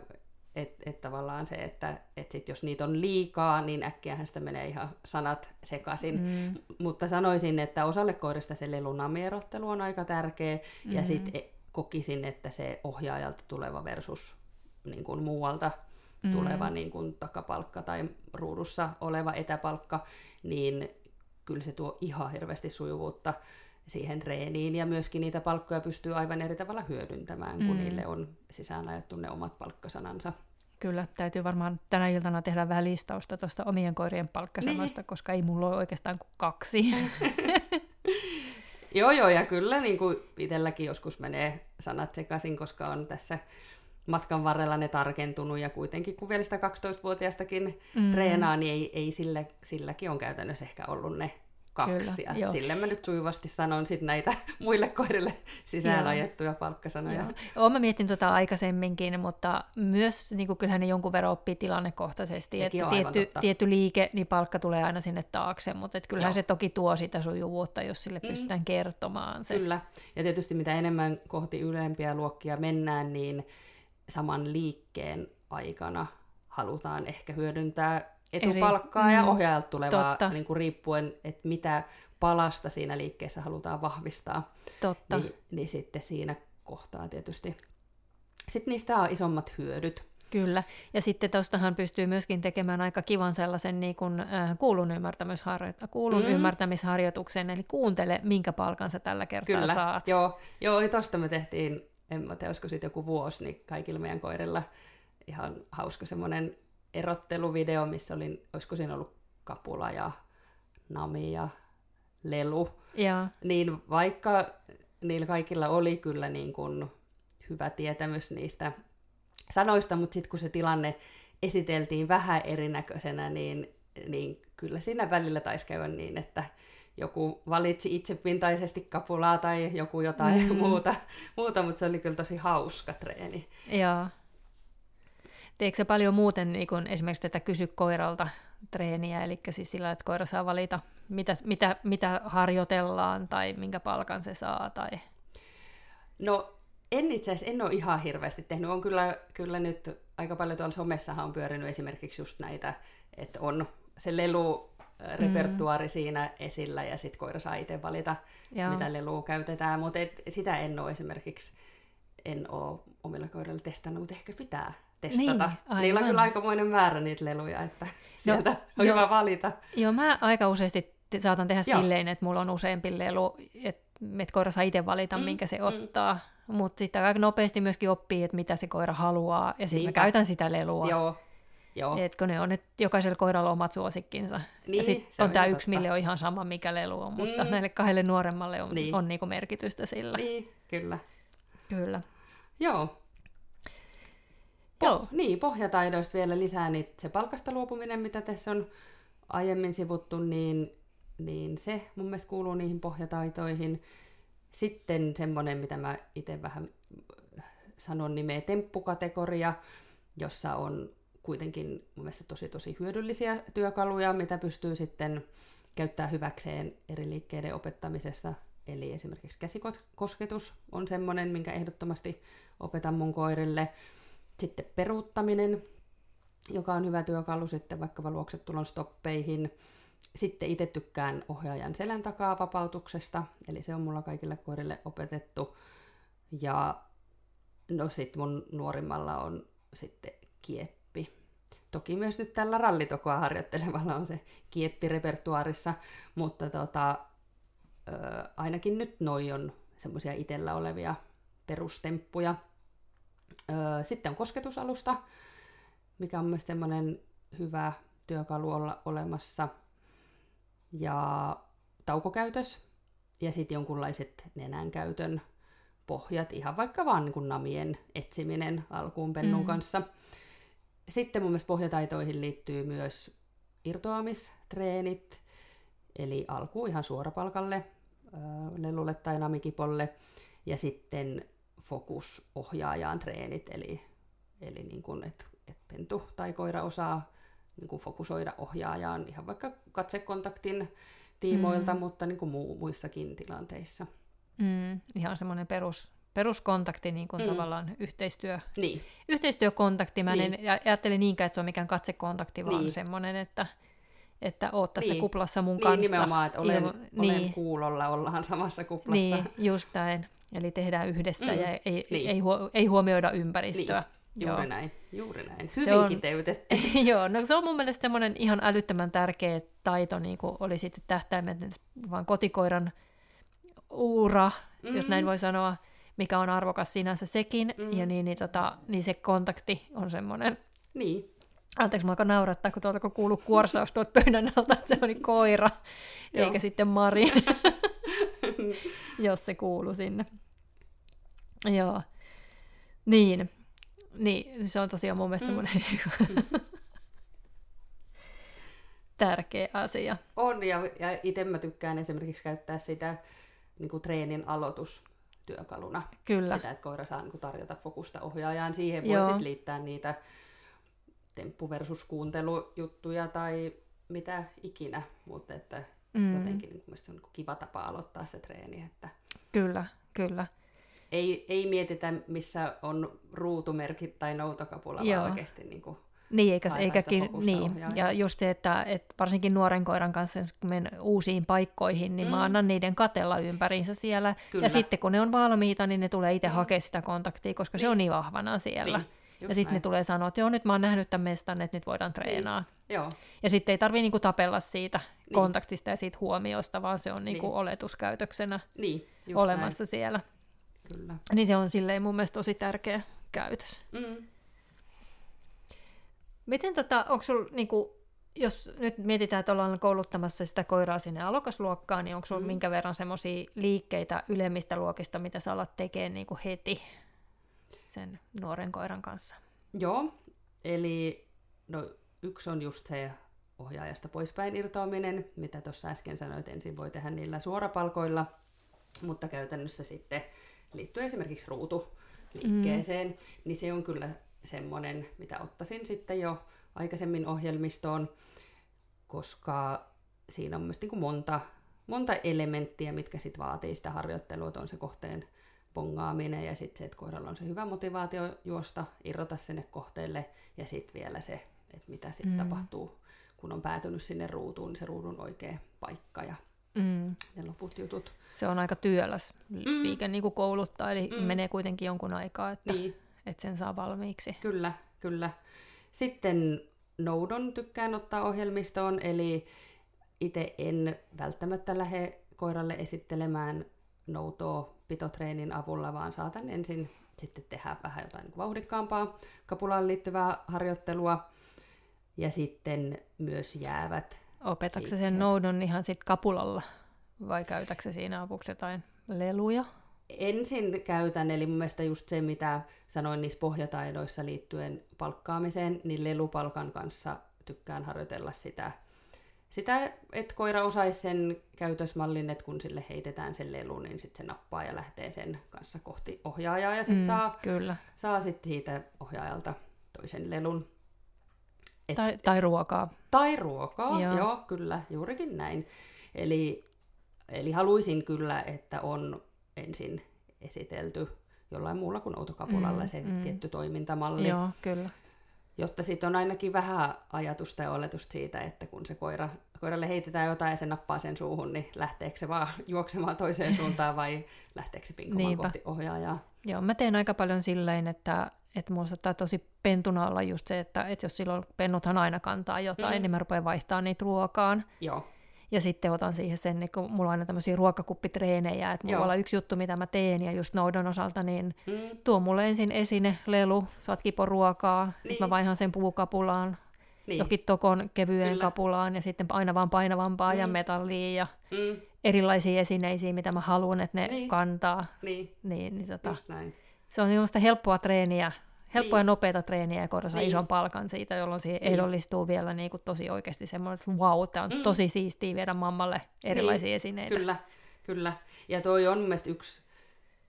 C: että et tavallaan se, että et sit jos niitä on liikaa, niin äkkiähän sitä menee ihan sanat sekaisin. Mm. Mutta sanoisin, että osalle koirista se lelunamierottelu on aika tärkeä, mm. ja sitten e, kokisin, että se ohjaajalta tuleva versus niin kuin muualta mm. tuleva niin kuin takapalkka tai ruudussa oleva etäpalkka, niin kyllä se tuo ihan hirveästi sujuvuutta siihen reeniin, ja myöskin niitä palkkoja pystyy aivan eri tavalla hyödyntämään, kun mm. niille on sisään ajattu ne omat palkkasanansa.
B: Kyllä, täytyy varmaan tänä iltana tehdä vähän listausta tuosta omien koirien palkkasanoista, niin. koska ei mulla ole oikeastaan kuin kaksi.
C: joo, joo, ja kyllä niin kuin itselläkin joskus menee sanat sekaisin, koska on tässä matkan varrella ne tarkentunut, ja kuitenkin kun vielä sitä 12-vuotiaastakin mm. treenaa, niin ei, ei sillä, silläkin on käytännössä ehkä ollut ne kaksi. Kyllä, ja sille mä nyt sujuvasti sanon sit näitä muille koirille sisään joo. ajettuja palkkasanoja.
B: Olen miettinyt tuota aikaisemminkin, mutta myös niin kuin, kyllähän ne jonkun verran oppii tilannekohtaisesti. Sekin että tietty, tietty liike, niin palkka tulee aina sinne taakse, mutta et kyllähän joo. se toki tuo sitä sujuvuutta, jos sille mm. pystytään kertomaan se.
C: Kyllä, ja tietysti mitä enemmän kohti ylempiä luokkia mennään, niin saman liikkeen aikana halutaan ehkä hyödyntää etupalkkaa Eri, ja mm, ohjaajalta tulevaa, niin kuin riippuen, että mitä palasta siinä liikkeessä halutaan vahvistaa.
B: Totta.
C: Niin, niin sitten siinä kohtaa tietysti. Sitten niistä on isommat hyödyt.
B: Kyllä, ja sitten tuostahan pystyy myöskin tekemään aika kivan sellaisen niin kuin, äh, kuulun, ymmärtämisharjo- kuulun mm. ymmärtämisharjoituksen, eli kuuntele, minkä palkan sä tällä kertaa
C: Kyllä.
B: saat.
C: Joo, joo tuosta me tehtiin, en mä tiedä, olisiko sitten joku vuosi, niin kaikilla meidän koirilla ihan hauska semmoinen erotteluvideo, missä oli, olisiko siinä ollut kapula ja nami ja lelu.
B: Ja.
C: Niin vaikka niillä kaikilla oli kyllä niin kuin hyvä tietämys niistä sanoista, mutta sitten kun se tilanne esiteltiin vähän erinäköisenä, niin, niin kyllä siinä välillä taisi käydä niin, että joku valitsi itsepintaisesti kapulaa tai joku jotain mm. muuta, muuta, mutta se oli kyllä tosi hauska treeni.
B: Joo. Teekö se paljon muuten niin kuin esimerkiksi tätä kysy koiralta treeniä, eli siis sillä, että koira saa valita, mitä, mitä, mitä harjoitellaan tai minkä palkan se saa? Tai...
C: No en itse asiassa, en ole ihan hirveästi tehnyt. On kyllä, kyllä nyt aika paljon tuolla somessahan on pyörinyt esimerkiksi just näitä, että on se lelu repertuaari mm. siinä esillä ja sitten koira saa itse valita, Joo. mitä lelua käytetään, mutta sitä en ole esimerkiksi en ole omilla koirilla testannut, mutta ehkä pitää testata. Niin, Niillä on kyllä aikamoinen määrä niitä leluja, että no, sieltä on jo, hyvä valita.
B: Joo, mä aika useasti saatan tehdä joo. silleen, että mulla on useampi lelu, että et koira saa itse valita, mm, minkä se mm. ottaa. Mutta sitten aika nopeasti myöskin oppii, että mitä se koira haluaa, ja sitten mä käytän sitä lelua.
C: Joo. Joo.
B: Et kun ne on nyt jokaisella koiralla omat suosikkinsa. Niin, ja sitten on tämä yksi, mille on ihan sama, mikä lelu on, mutta mm. näille kahdelle nuoremmalle on, niin. on niinku merkitystä sillä.
C: Niin, kyllä.
B: Kyllä.
C: Joo, Joo. Niin, pohjataidoista vielä lisää, niin se palkasta luopuminen, mitä tässä on aiemmin sivuttu, niin, niin se mun mielestä kuuluu niihin pohjataitoihin. Sitten semmoinen, mitä mä itse vähän sanon nimeä temppukategoria, jossa on kuitenkin mun mielestä tosi tosi hyödyllisiä työkaluja, mitä pystyy sitten käyttää hyväkseen eri liikkeiden opettamisesta. Eli esimerkiksi käsikosketus on semmoinen, minkä ehdottomasti opetan mun koirille. Sitten peruuttaminen, joka on hyvä työkalu sitten vaikkapa luoksetulon stoppeihin. Sitten itse tykkään ohjaajan selän takaa vapautuksesta, eli se on mulla kaikille koirille opetettu. Ja no sit mun nuorimmalla on sitten kieppi. Toki myös nyt tällä rallitokoa harjoittelevalla on se kieppi repertuaarissa, mutta tota, ainakin nyt noi on semmoisia itellä olevia perustemppuja. Sitten on kosketusalusta, mikä on myös semmoinen hyvä työkalu olla olemassa. Ja taukokäytös ja sitten jonkunlaiset nenänkäytön pohjat, ihan vaikka vaan niin kuin namien etsiminen alkuun pennun mm. kanssa. Sitten mun mielestä pohjataitoihin liittyy myös irtoamistreenit, eli alkuun ihan suorapalkalle, lelulle tai namikipolle, ja sitten fokusohjaajaan treenit, eli, eli niin kuin, että et pentu tai koira osaa niin kuin fokusoida ohjaajaan ihan vaikka katsekontaktin tiimoilta, mm. mutta niin kuin muu, muissakin tilanteissa.
B: Mm, ihan semmoinen perus, peruskontakti, niin kuin mm. tavallaan yhteistyö,
C: niin.
B: yhteistyökontakti. Mä niin. en ajattele niinkään, että se on mikään katsekontakti, vaan niin. semmoinen, että, että oot tässä niin. kuplassa mun
C: niin,
B: kanssa.
C: nimenomaan, että olen, Ilma, olen niin. kuulolla, ollaan samassa kuplassa.
B: Niin, just näin. Eli tehdään yhdessä mm. ja ei, niin. ei, huo, ei huomioida ympäristöä.
C: Niin. Juuri Joo. näin, juuri näin. Hyvin on, kiteytetty.
B: Joo, no se on mun mielestä semmoinen ihan älyttömän tärkeä taito, niin kuin oli sitten tähtäimet, vaan kotikoiran uura, mm-hmm. jos näin voi sanoa, mikä on arvokas sinänsä sekin, mm-hmm. ja niin, niin, tota, niin se kontakti on semmoinen.
C: Niin.
B: Anteeksi, mä alkan naurattaa, kun tuolta kun kuuluu kuorsaus tuolta pöydän alta, että se oli koira, eikä sitten Mari, jos se kuuluu sinne. Joo. Niin, niin, se on tosiaan mun mielestä mm. tärkeä asia.
C: On, ja, ja itse mä tykkään esimerkiksi käyttää sitä niin kuin treenin aloitustyökaluna.
B: Kyllä.
C: Sitä, että koira saa niin kuin tarjota fokusta ohjaajaan. Siihen voi sitten liittää niitä temppu versus kuuntelujuttuja tai mitä ikinä, mutta että mm. jotenkin niin se on niin kiva tapa aloittaa se treeni. Että...
B: Kyllä, kyllä
C: ei, ei mietitä, missä on ruutumerkit tai noutokapula, Joo. vaan oikeasti niin kuin
B: niin, eikä, eikäkin, niin. ja just se, että, että varsinkin nuoren koiran kanssa, kun menen uusiin paikkoihin, niin mm. mä annan niiden katella ympäriinsä siellä, Kyllä. ja sitten kun ne on valmiita, niin ne tulee itse mm. hakemaan sitä kontaktia, koska niin. se on niin vahvana siellä. Niin. ja sitten ne tulee sanoa, että joo, nyt mä oon nähnyt tämän mestan, että nyt voidaan treenaa.
C: Niin. Joo.
B: Ja sitten ei tarvitse niinku tapella siitä niin. kontaktista ja siitä huomiosta, vaan se on niinku niin. oletuskäytöksenä
C: niin,
B: olemassa
C: näin.
B: siellä.
C: Kyllä.
B: Niin se on silleen mun mielestä tosi tärkeä käytös.
C: Mm.
B: Miten tota, onko sul, niinku, jos nyt mietitään, että ollaan kouluttamassa sitä koiraa sinne alokasluokkaan, niin onko sulla mm. minkä verran semmoisia liikkeitä ylemmistä luokista, mitä sä alat tekemään niinku heti sen nuoren koiran kanssa?
C: Joo, eli no, yksi on just se ohjaajasta poispäin irtoaminen, mitä tuossa äsken sanoit, ensin voi tehdä niillä suorapalkoilla, mutta käytännössä sitten liittyy esimerkiksi ruutuliikkeeseen, mm. niin se on kyllä semmoinen, mitä ottaisin sitten jo aikaisemmin ohjelmistoon, koska siinä on myös niin kuin monta, monta elementtiä, mitkä sitten vaatii sitä harjoittelua, että on se kohteen bongaaminen ja sitten se, että koiralla on se hyvä motivaatio juosta, irrota sinne kohteelle ja sitten vielä se, että mitä sitten mm. tapahtuu, kun on päätynyt sinne ruutuun, niin se ruudun oikea paikka ja mm. ne loput jutut.
B: Se on aika työläs mm. liike niin kuin kouluttaa, eli mm. menee kuitenkin jonkun aikaa, että, niin. että sen saa valmiiksi.
C: Kyllä, kyllä. Sitten noudon tykkään ottaa ohjelmistoon, eli itse en välttämättä lähde koiralle esittelemään noutoa pitotreenin avulla, vaan saatan ensin sitten tehdä vähän jotain niin vauhdikkaampaa kapulaan liittyvää harjoittelua. Ja sitten myös jäävät
B: Opetatko sen noudon ihan sit kapulalla vai käytätkö siinä avuksi jotain leluja?
C: Ensin käytän, eli mun mielestä just se, mitä sanoin niissä pohjataidoissa liittyen palkkaamiseen, niin lelupalkan kanssa tykkään harjoitella sitä, sitä että koira osaisi sen käytösmallin, että kun sille heitetään sen lelu, niin sitten se nappaa ja lähtee sen kanssa kohti ohjaajaa ja sitten mm, saa,
B: kyllä.
C: saa sit siitä ohjaajalta toisen lelun.
B: Et, tai, tai ruokaa.
C: Tai ruokaa, joo. joo, kyllä, juurikin näin. Eli, eli haluaisin kyllä, että on ensin esitelty jollain muulla kuin autokapulalla mm, se mm. tietty toimintamalli.
B: Joo, kyllä.
C: Jotta sitten on ainakin vähän ajatusta ja oletusta siitä, että kun se koira, koiralle heitetään jotain ja se nappaa sen suuhun, niin lähteekö se vaan juoksemaan toiseen suuntaan vai lähteekö se pinkomaan kohti ohjaajaa?
B: Joo, mä teen aika paljon silleen, että että mulla saattaa tosi pentuna olla just se, että, että jos silloin pennuthan aina kantaa jotain, mm. niin mä rupean vaihtamaan niitä ruokaan.
C: Joo.
B: Ja sitten otan siihen sen, niin kun mulla on aina tämmöisiä ruokakuppitreenejä, että mulla Joo. on yksi juttu, mitä mä teen, ja just noudon osalta, niin mm. tuo mulle ensin esine, lelu, saat ruokaa, niin. sitten mä vaihan sen puukapulaan, niin. jokin tokon kevyeen Kyllä. kapulaan, ja sitten aina vaan painavampaa mm. ja metallia, ja mm. erilaisia esineisiä, mitä mä haluan, että ne niin. kantaa.
C: Niin,
B: niin, niin tota,
C: just näin
B: se on semmoista helppoa treeniä, helppoa niin. ja nopeata treeniä ja koira saa niin. ison palkan siitä, jolloin siihen niin. ehdollistuu vielä niin kuin tosi oikeasti semmoinen, että wow, tämä on mm. tosi siistiä viedä mammalle erilaisia niin. esineitä.
C: Kyllä, kyllä. Ja toi on mielestäni yksi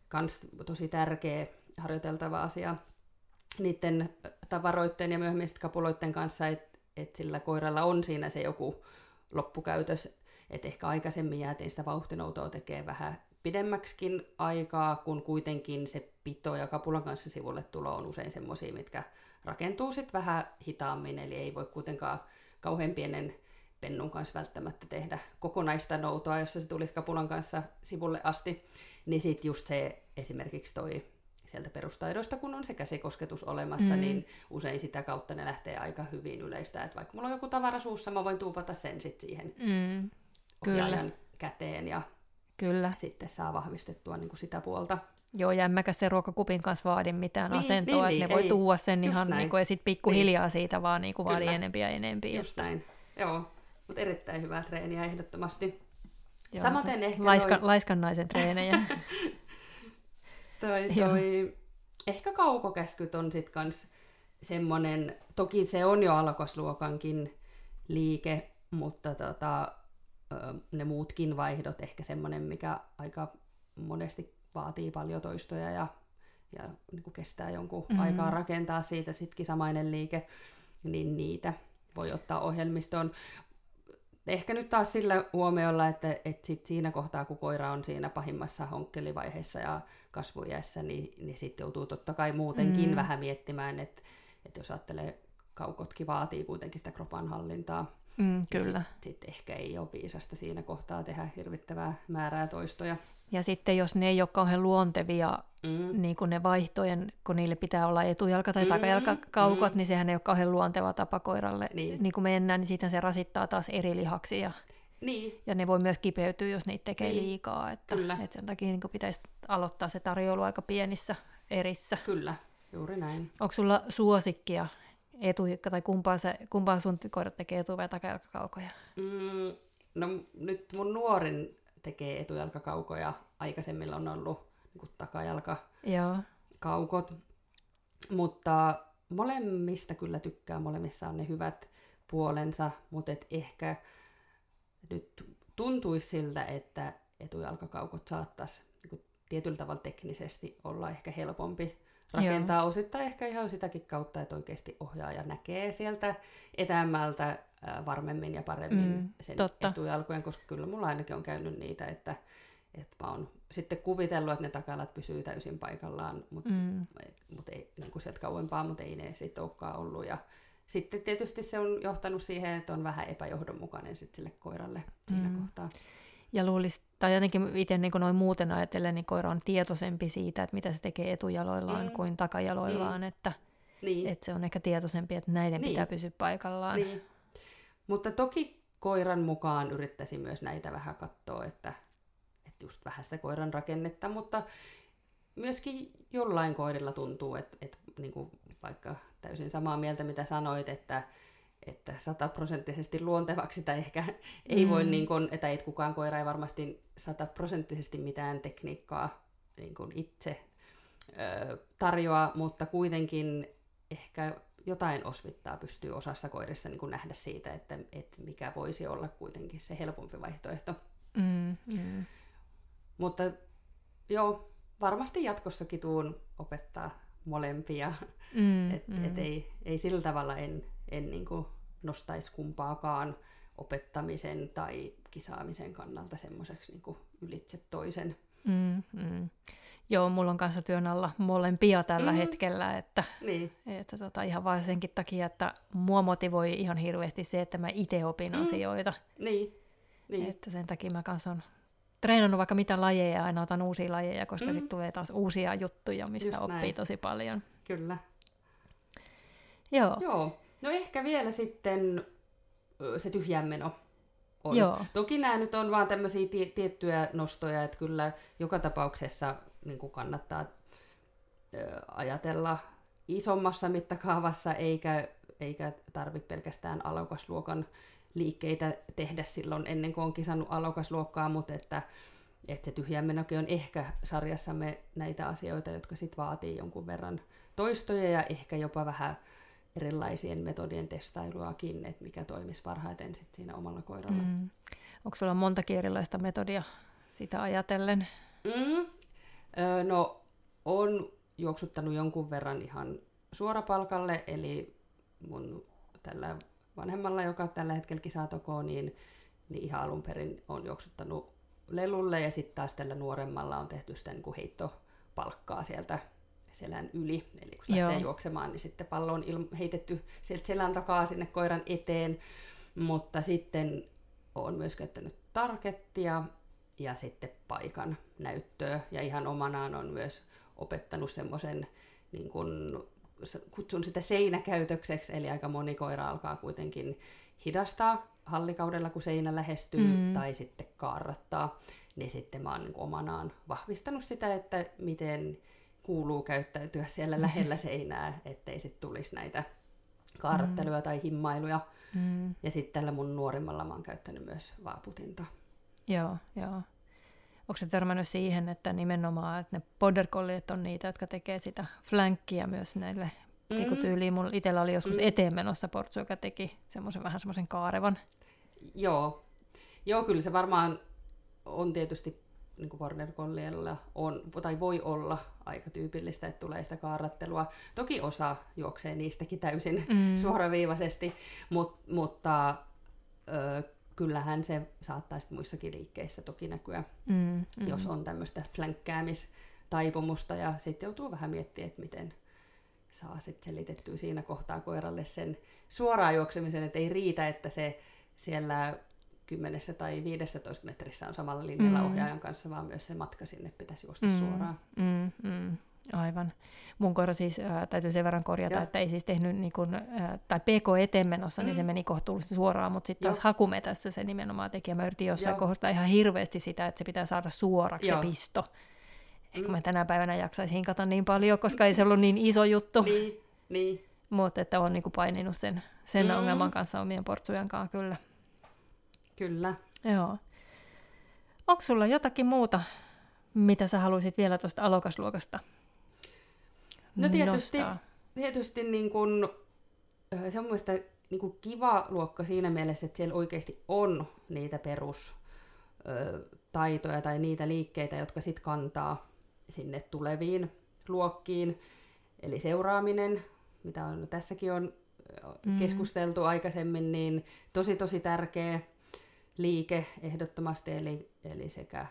C: kans tosi tärkeä harjoiteltava asia niiden tavaroiden ja myöhemmin kapuloiden kanssa, että et sillä koiralla on siinä se joku loppukäytös, että ehkä aikaisemmin jäätiin sitä vauhtinoutoa tekee vähän pidemmäksikin aikaa, kun kuitenkin se pito ja kapulan kanssa sivulle tulo on usein semmoisia, mitkä rakentuu sitten vähän hitaammin, eli ei voi kuitenkaan kauhean pienen pennun kanssa välttämättä tehdä kokonaista noutoa, jossa se tulisi kapulan kanssa sivulle asti, niin sitten just se esimerkiksi toi sieltä perustaidoista, kun on se käsikosketus olemassa, mm. niin usein sitä kautta ne lähtee aika hyvin yleistä, että vaikka mulla on joku tavara suussa, mä voin tuupata sen sitten siihen mm. Kyllä. käteen ja Kyllä. sitten saa vahvistettua niin kuin sitä puolta.
B: Joo, ja en mäkä sen ruokakupin kanssa vaadin mitään niin, asentoa, niin, että ne voi ei, tuua sen ihan niin kuin, ja sitten pikkuhiljaa niin. siitä vaan niin kuin vaadi enempiä ja enempiä.
C: Just näin, joo. Mutta erittäin hyvää treeniä ehdottomasti. Joo, Samaten ehkä
B: laiska, noi... Laiskan naisen treenejä.
C: toi, toi, ehkä kaukokäskyt on sitten kans semmoinen, toki se on jo alkosluokankin liike, mutta tota, ne muutkin vaihdot ehkä semmoinen, mikä aika monesti vaatii paljon toistoja ja, ja niin kuin kestää jonkun mm-hmm. aikaa rakentaa siitä sitkin samainen liike, niin niitä voi ottaa ohjelmistoon. Ehkä nyt taas sillä huomiolla, että, että sit siinä kohtaa, kun koira on siinä pahimmassa honkkelivaiheessa ja kasvujässä, niin, niin sitten joutuu totta kai muutenkin mm. vähän miettimään, että, että jos ajattelee, kaukotkin vaatii kuitenkin sitä kropan hallintaa.
B: Mm, kyllä.
C: Sitten sit ehkä ei ole viisasta siinä kohtaa tehdä hirvittävää määrää toistoja.
B: Ja sitten jos ne ei ole kauhean luontevia, mm. niin kuin ne vaihtojen, kun niille pitää olla etujalka- tai mm, takajalkakaukot, mm. niin sehän ei ole kauhean luonteva tapa koiralle. Niin, niin kuin mennään, niin siitä se rasittaa taas eri lihaksia.
C: Niin.
B: Ja ne voi myös kipeytyä, jos niitä tekee niin. liikaa. Että, Kyllä. että sen takia niin pitäisi aloittaa se tarjoulu aika pienissä erissä.
C: Kyllä, juuri näin.
B: Onko sulla suosikkia etu, tai kumpaan, se, kumpaan sun koirat tekee etu- vai takajalkakaukoja?
C: Mm, no nyt mun nuorin tekee etujalkakaukoja. Aikaisemmin on ollut niin takajalkakaukot. Mutta molemmista kyllä tykkää, molemmissa on ne hyvät puolensa, mutta et ehkä nyt tuntuisi siltä, että etujalkakaukot saattaisi niin tietyllä tavalla teknisesti olla ehkä helpompi rakentaa Joo. osittain ehkä ihan sitäkin kautta, että oikeasti ohjaaja näkee sieltä etämältä varmemmin ja paremmin mm, sen totta. etujalkojen, koska kyllä mulla ainakin on käynyt niitä, että, että mä oon sitten kuvitellut, että ne takalat pysyy täysin paikallaan, mutta mm. mut ei niin kuin sieltä kauempaa, mutta ei ne sitten olekaan ollut. Ja sitten tietysti se on johtanut siihen, että on vähän epäjohdonmukainen sitten sille koiralle siinä mm. kohtaa.
B: Ja luulisi, tai jotenkin itse niin noin muuten ajatellen, niin koira on tietoisempi siitä, että mitä se tekee etujaloillaan mm. kuin takajaloillaan, mm. että, niin. että se on ehkä tietoisempi, että näiden niin. pitää pysyä paikallaan.
C: Niin. Mutta toki koiran mukaan yrittäisin myös näitä vähän katsoa, että, että just vähän sitä koiran rakennetta, mutta myöskin jollain koirilla tuntuu, että, että niin kuin vaikka täysin samaa mieltä, mitä sanoit, että, että sataprosenttisesti luontevaksi tai ehkä ei mm. voi, niin kuin, että ei kukaan koira ei varmasti sataprosenttisesti mitään tekniikkaa niin kuin itse ö, tarjoa, mutta kuitenkin ehkä jotain osvittaa pystyy osassa koirissa niin kuin nähdä siitä, että, että mikä voisi olla kuitenkin se helpompi vaihtoehto.
B: Mm, mm.
C: Mutta joo, varmasti jatkossakin tuun opettaa molempia. Mm, et, mm. Et ei, ei sillä tavalla en, en niin kuin nostaisi kumpaakaan opettamisen tai kisaamisen kannalta semmoiseksi niin ylitse toisen.
B: Mm, mm. Joo, mulla on kanssa työn alla molempia tällä mm. hetkellä, että,
C: niin.
B: että tota, ihan vain senkin takia, että mua motivoi ihan hirveästi se, että mä itse opin mm. asioita.
C: Niin. niin.
B: Että sen takia mä kanssa on treenannut vaikka mitä lajeja ja aina otan uusia lajeja, koska mm. sitten tulee taas uusia juttuja, mistä Just oppii näin. tosi paljon.
C: Kyllä.
B: Joo.
C: Joo. No ehkä vielä sitten se tyhjänmeno on. Joo. Toki nämä nyt on vaan tämmöisiä tie- tiettyjä nostoja, että kyllä joka tapauksessa niin kuin kannattaa ajatella isommassa mittakaavassa, eikä, eikä tarvitse pelkästään alokasluokan liikkeitä tehdä silloin ennen kuin on kisannut alokasluokkaa, mutta että, että se tyhjänmenokin on ehkä sarjassamme näitä asioita, jotka sitten vaatii jonkun verran toistoja ja ehkä jopa vähän erilaisien metodien testailuakin, että mikä toimisi parhaiten sit siinä omalla koiralla. Mm.
B: Onko sulla montakin erilaista metodia sitä ajatellen?
C: Mm. Öö, no, on juoksuttanut jonkun verran ihan suorapalkalle, eli mun tällä vanhemmalla, joka tällä hetkellä kisaa tokoon, niin, niin ihan alun perin on juoksuttanut lelulle ja sitten taas tällä nuoremmalla on tehty sitä niin kuin heittopalkkaa sieltä selän yli. Eli kun lähtee juoksemaan, niin sitten pallo on il- heitetty sieltä selän takaa sinne koiran eteen. Mutta sitten on myös käyttänyt tarkettia ja sitten paikan näyttöä. Ja ihan omanaan on myös opettanut semmoisen, niin kuin, kutsun sitä seinäkäytökseksi, eli aika moni koira alkaa kuitenkin hidastaa hallikaudella, kun seinä lähestyy, mm. tai sitten kaarrattaa. Niin sitten mä oon niin omanaan vahvistanut sitä, että miten kuuluu käyttäytyä siellä lähellä seinää, ettei sitten tulisi näitä kaarratteluja mm. tai himmailuja. Mm. Ja sitten tällä mun nuorimmalla mä oon käyttänyt myös vaaputinta.
B: Joo, joo. Onko se törmännyt siihen, että nimenomaan että ne border on niitä, jotka tekee sitä flankkia myös näille mm. niin tyyliin. Mulla itsellä oli joskus mm. eteen menossa portsu, joka teki semmoisen vähän semmoisen kaarevan.
C: Joo. Joo, kyllä se varmaan on tietysti niin border on, tai voi olla aika tyypillistä, että tulee sitä kaarrattelua. Toki osa juoksee niistäkin täysin mm. suoraviivaisesti, mut, mutta ö, kyllähän se saattaa sitten muissakin liikkeissä toki näkyä, mm, mm. jos on tämmöistä flänkkäämistaipumusta ja sitten joutuu vähän miettimään, että miten saa sitten selitettyä siinä kohtaa koiralle sen suoraan juoksemisen, että ei riitä, että se siellä 10 tai 15 metrissä on samalla linjalla mm. ohjaajan kanssa, vaan myös se matka sinne pitäisi juosta mm. suoraan.
B: Mm, mm. Aivan. Mun koira siis, äh, täytyy sen verran korjata, ja. että ei siis tehnyt, niin kun, äh, tai PK eteen menossa, mm. niin se mm. meni kohtuullisesti suoraan, mutta sitten taas hakumetässä se nimenomaan teki, ja mä yritin jossain kohtaa ihan hirveästi sitä, että se pitää saada suoraksi Joo. se pisto. Ehkä mm. mä tänä päivänä jaksaisin hinkata niin paljon, koska ei se ollut niin iso juttu.
C: Niin, niin.
B: Mutta että on niin paininut sen, sen mm. ongelman kanssa omien portsujen kanssa kyllä.
C: Kyllä.
B: Joo. Onko sulla jotakin muuta, mitä sä haluaisit vielä tuosta alokasluokasta
C: No tietysti, nostaa? tietysti niin kun, se on mielestäni niin kuin kiva luokka siinä mielessä, että siellä oikeasti on niitä perustaitoja tai niitä liikkeitä, jotka sitten kantaa sinne tuleviin luokkiin. Eli seuraaminen, mitä on tässäkin on mm. keskusteltu aikaisemmin, niin tosi tosi tärkeä liike ehdottomasti, eli, eli sekä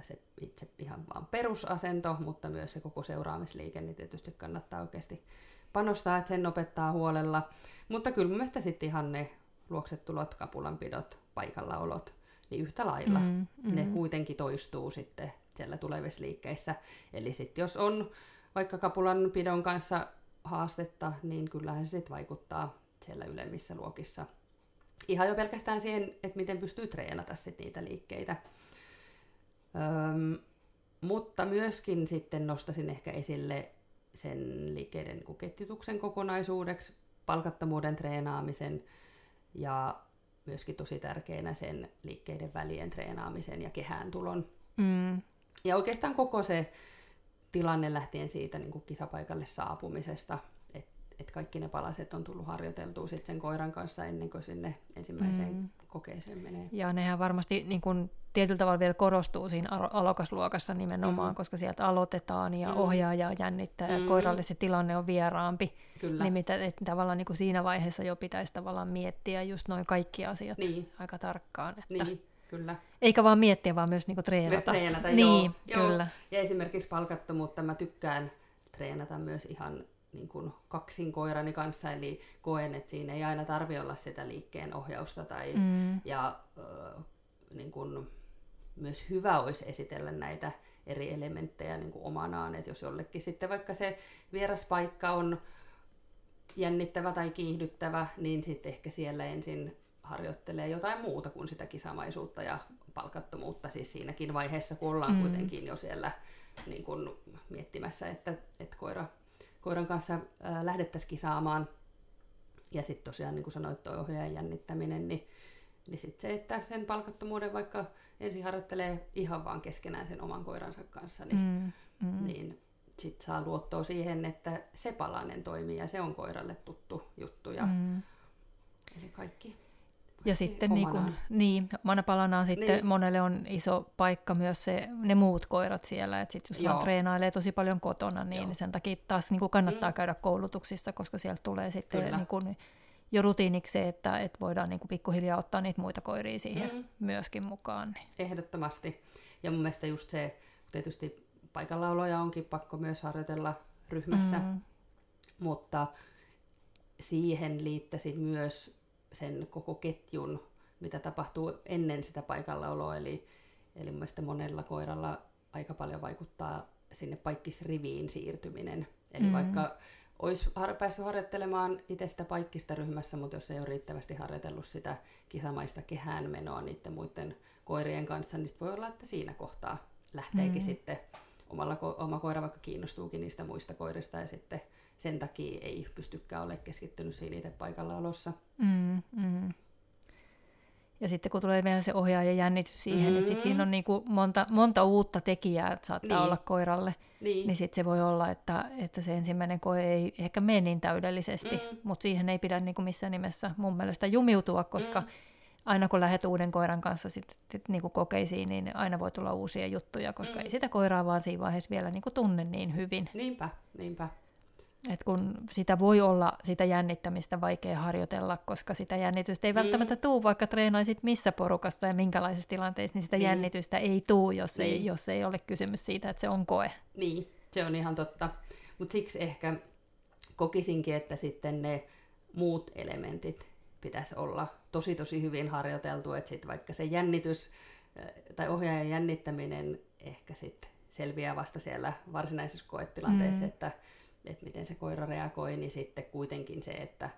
C: se itse ihan vaan perusasento, mutta myös se koko seuraamisliike, niin tietysti kannattaa oikeasti panostaa, että sen opettaa huolella. Mutta kyllä mielestäni sitten ihan ne luoksetulot, kapulanpidot, paikallaolot, niin yhtä lailla. Mm, mm. Ne kuitenkin toistuu sitten siellä tulevissa liikkeissä. Eli sitten jos on vaikka kapulanpidon kanssa haastetta, niin kyllähän se sitten vaikuttaa siellä ylemmissä luokissa – ihan jo pelkästään siihen, että miten pystyy treenata sit niitä liikkeitä. Öm, mutta myöskin sitten nostasin ehkä esille sen liikkeiden niin ketjutuksen kokonaisuudeksi, palkattomuuden treenaamisen ja myöskin tosi tärkeänä sen liikkeiden välien treenaamisen ja kehään tulon. Mm. Ja oikeastaan koko se tilanne lähtien siitä niin kuin kisapaikalle saapumisesta että kaikki ne palaset on tullut harjoiteltua sit sen koiran kanssa ennen kuin sinne ensimmäiseen mm. kokeeseen menee.
B: Ja nehän varmasti niin kun, tietyllä tavalla vielä korostuu siinä alokasluokassa nimenomaan, mm. koska sieltä aloitetaan ja mm. ohjaaja jännittää mm. ja koiralle se tilanne on vieraampi. Kyllä. Niin mitä, että tavallaan niin kuin siinä vaiheessa jo pitäisi tavallaan miettiä just noin kaikki asiat niin. aika tarkkaan. Että... Niin. Kyllä. Eikä vaan miettiä, vaan myös niinku treenata. Myös
C: treenata, niin, joo. kyllä. Ja esimerkiksi palkattomuutta mä tykkään treenata myös ihan niin kuin kaksin koirani kanssa, eli koen, että siinä ei aina tarvi olla sitä liikkeen ohjausta tai, mm. ja äh, niin kuin, myös hyvä olisi esitellä näitä eri elementtejä niin kuin omanaan, että jos jollekin sitten vaikka se vieraspaikka on jännittävä tai kiihdyttävä, niin sitten ehkä siellä ensin harjoittelee jotain muuta kuin sitä kisamaisuutta ja palkattomuutta, siis siinäkin vaiheessa, kun ollaan mm. kuitenkin jo siellä niin kuin miettimässä, että, että koira koiran kanssa lähdettäisiin kisaamaan. Ja sitten tosiaan, niin kuin sanoit, tuo ohjaajan jännittäminen, niin, niin sitten se, että sen palkattomuuden vaikka ensin harjoittelee ihan vaan keskenään sen oman koiransa kanssa, niin, mm, mm. niin sitten saa luottoa siihen, että se palanen toimii ja se on koiralle tuttu juttu. Ja, mm. Eli kaikki
B: Ja sitten niin, kuin, niin, omana palanaan sitten niin. monelle on iso paikka myös se, ne muut koirat siellä, että sitten jos vaan treenailee tosi paljon kotona, niin Joo. sen takia taas niin kuin kannattaa mm. käydä koulutuksissa, koska sieltä tulee sitten niin kuin, jo rutiiniksi se, että, että voidaan niin pikkuhiljaa ottaa niitä muita koiria siihen mm. myöskin mukaan. Niin.
C: Ehdottomasti. Ja mun mielestä just se, tietysti paikallaoloja onkin pakko myös harjoitella ryhmässä, mm. mutta siihen liittäisin myös sen koko ketjun, mitä tapahtuu ennen sitä paikallaoloa. Eli, eli mun monella koiralla aika paljon vaikuttaa sinne paikkisriviin siirtyminen. Eli mm. vaikka olisi har- päässyt harjoittelemaan itse sitä paikkista ryhmässä, mutta jos ei ole riittävästi harjoitellut sitä kisamaista kehään menoa niiden muiden koirien kanssa, niin voi olla, että siinä kohtaa lähteekin mm. sitten omalla, oma koira vaikka kiinnostuukin niistä muista koirista ja sitten sen takia ei pystykään ole keskittynyt siinä itse olossa.
B: Mm, mm. Ja sitten kun tulee vielä se ohjaaja jännitys siihen, mm. että sit siinä on niin kuin monta, monta uutta tekijää, että saattaa niin. olla koiralle, niin, niin sitten se voi olla, että, että se ensimmäinen koe ei ehkä mene niin täydellisesti, mm. mutta siihen ei pidä niin kuin missään nimessä mun mielestä jumiutua, koska mm. aina kun lähdet uuden koiran kanssa sit, sit, niin kuin kokeisiin, niin aina voi tulla uusia juttuja, koska mm. ei sitä koiraa vaan siinä vaiheessa vielä niin kuin tunne niin hyvin.
C: Niinpä, niinpä.
B: Et kun sitä voi olla sitä jännittämistä vaikea harjoitella, koska sitä jännitystä ei mm. välttämättä tuu, vaikka treenaisit missä porukasta ja minkälaisissa tilanteissa, niin sitä niin. jännitystä ei tuu, jos, niin. ei, jos ei ole kysymys siitä, että se on koe.
C: Niin, se on ihan totta. Mutta siksi ehkä kokisinkin, että sitten ne muut elementit pitäisi olla tosi tosi hyvin harjoiteltu, että sitten vaikka se jännitys tai ohjaajan jännittäminen ehkä sitten selviää vasta siellä varsinaisessa koetilanteessa, mm. että että miten se koira reagoi, niin sitten kuitenkin se, että,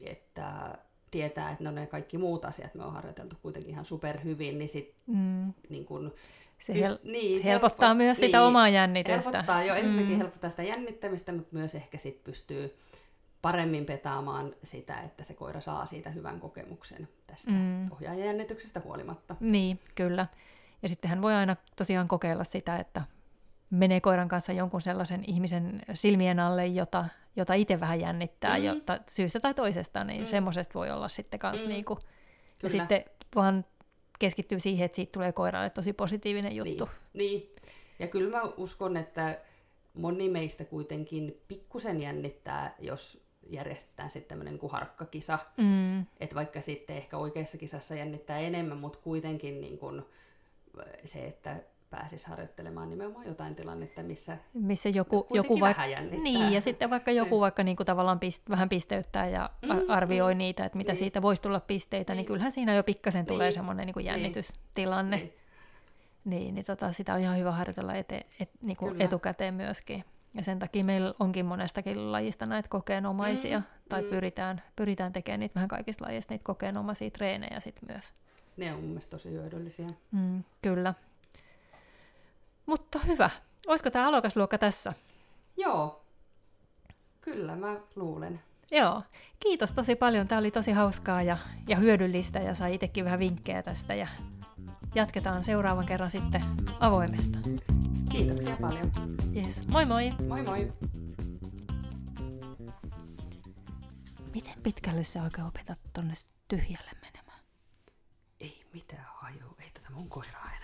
C: että tietää, että no ne kaikki muut asiat me on harjoiteltu kuitenkin ihan superhyvin, niin sitten mm. niin kun,
B: se hel- niin, helpottaa helppo, myös sitä niin, omaa jännitystä.
C: Helpottaa, jo ensinnäkin mm. helpottaa sitä jännittämistä, mutta myös ehkä sit pystyy paremmin petaamaan sitä, että se koira saa siitä hyvän kokemuksen tästä mm. ohjaajan jännityksestä huolimatta.
B: Niin, kyllä. Ja sitten hän voi aina tosiaan kokeilla sitä, että menee koiran kanssa jonkun sellaisen ihmisen silmien alle, jota, jota itse vähän jännittää, mm. jotta syystä tai toisesta, niin mm. semmoisesta voi olla sitten kanssa mm. niinku, ja sitten vaan keskittyy siihen, että siitä tulee koiralle tosi positiivinen juttu.
C: Niin, niin. ja kyllä mä uskon, että moni meistä kuitenkin pikkusen jännittää, jos järjestetään sitten tämmöinen kuin harkkakisa. Mm. Että vaikka sitten ehkä oikeassa kisassa jännittää enemmän, mutta kuitenkin niin kun se, että pääsisi harjoittelemaan nimenomaan jotain tilannetta, missä,
B: missä joku, joku vaikka, niin, ja sitten vaikka joku niin. vaikka niin kuin tavallaan pist, vähän pisteyttää ja mm, arvioi mm, niitä, että mitä niin. siitä voisi tulla pisteitä, niin, niin kyllähän siinä jo pikkasen tulee niin. semmoinen niin kuin jännitystilanne. Niin. Niin, niin tota, sitä on ihan hyvä harjoitella ete, et, niin kuin etukäteen myöskin. Ja sen takia meillä onkin monestakin lajista näitä kokeenomaisia, mm, tai mm. Pyritään, pyritään tekemään niitä vähän kaikista lajeista, niitä kokeenomaisia treenejä sitten myös.
C: Ne on mun mielestä tosi hyödyllisiä.
B: Mm, kyllä. Mutta hyvä. Olisiko tämä alokasluokka tässä?
C: Joo, kyllä mä luulen.
B: Joo, kiitos tosi paljon. Tämä oli tosi hauskaa ja, ja hyödyllistä ja sai itsekin vähän vinkkejä tästä. Ja jatketaan seuraavan kerran sitten avoimesta.
C: Kiitoksia paljon.
B: Yes. Moi moi.
C: Moi moi.
B: Miten pitkälle sä oikein opetat tonne tyhjälle menemään?
C: Ei mitään haju. Ei tätä mun koiraa enää.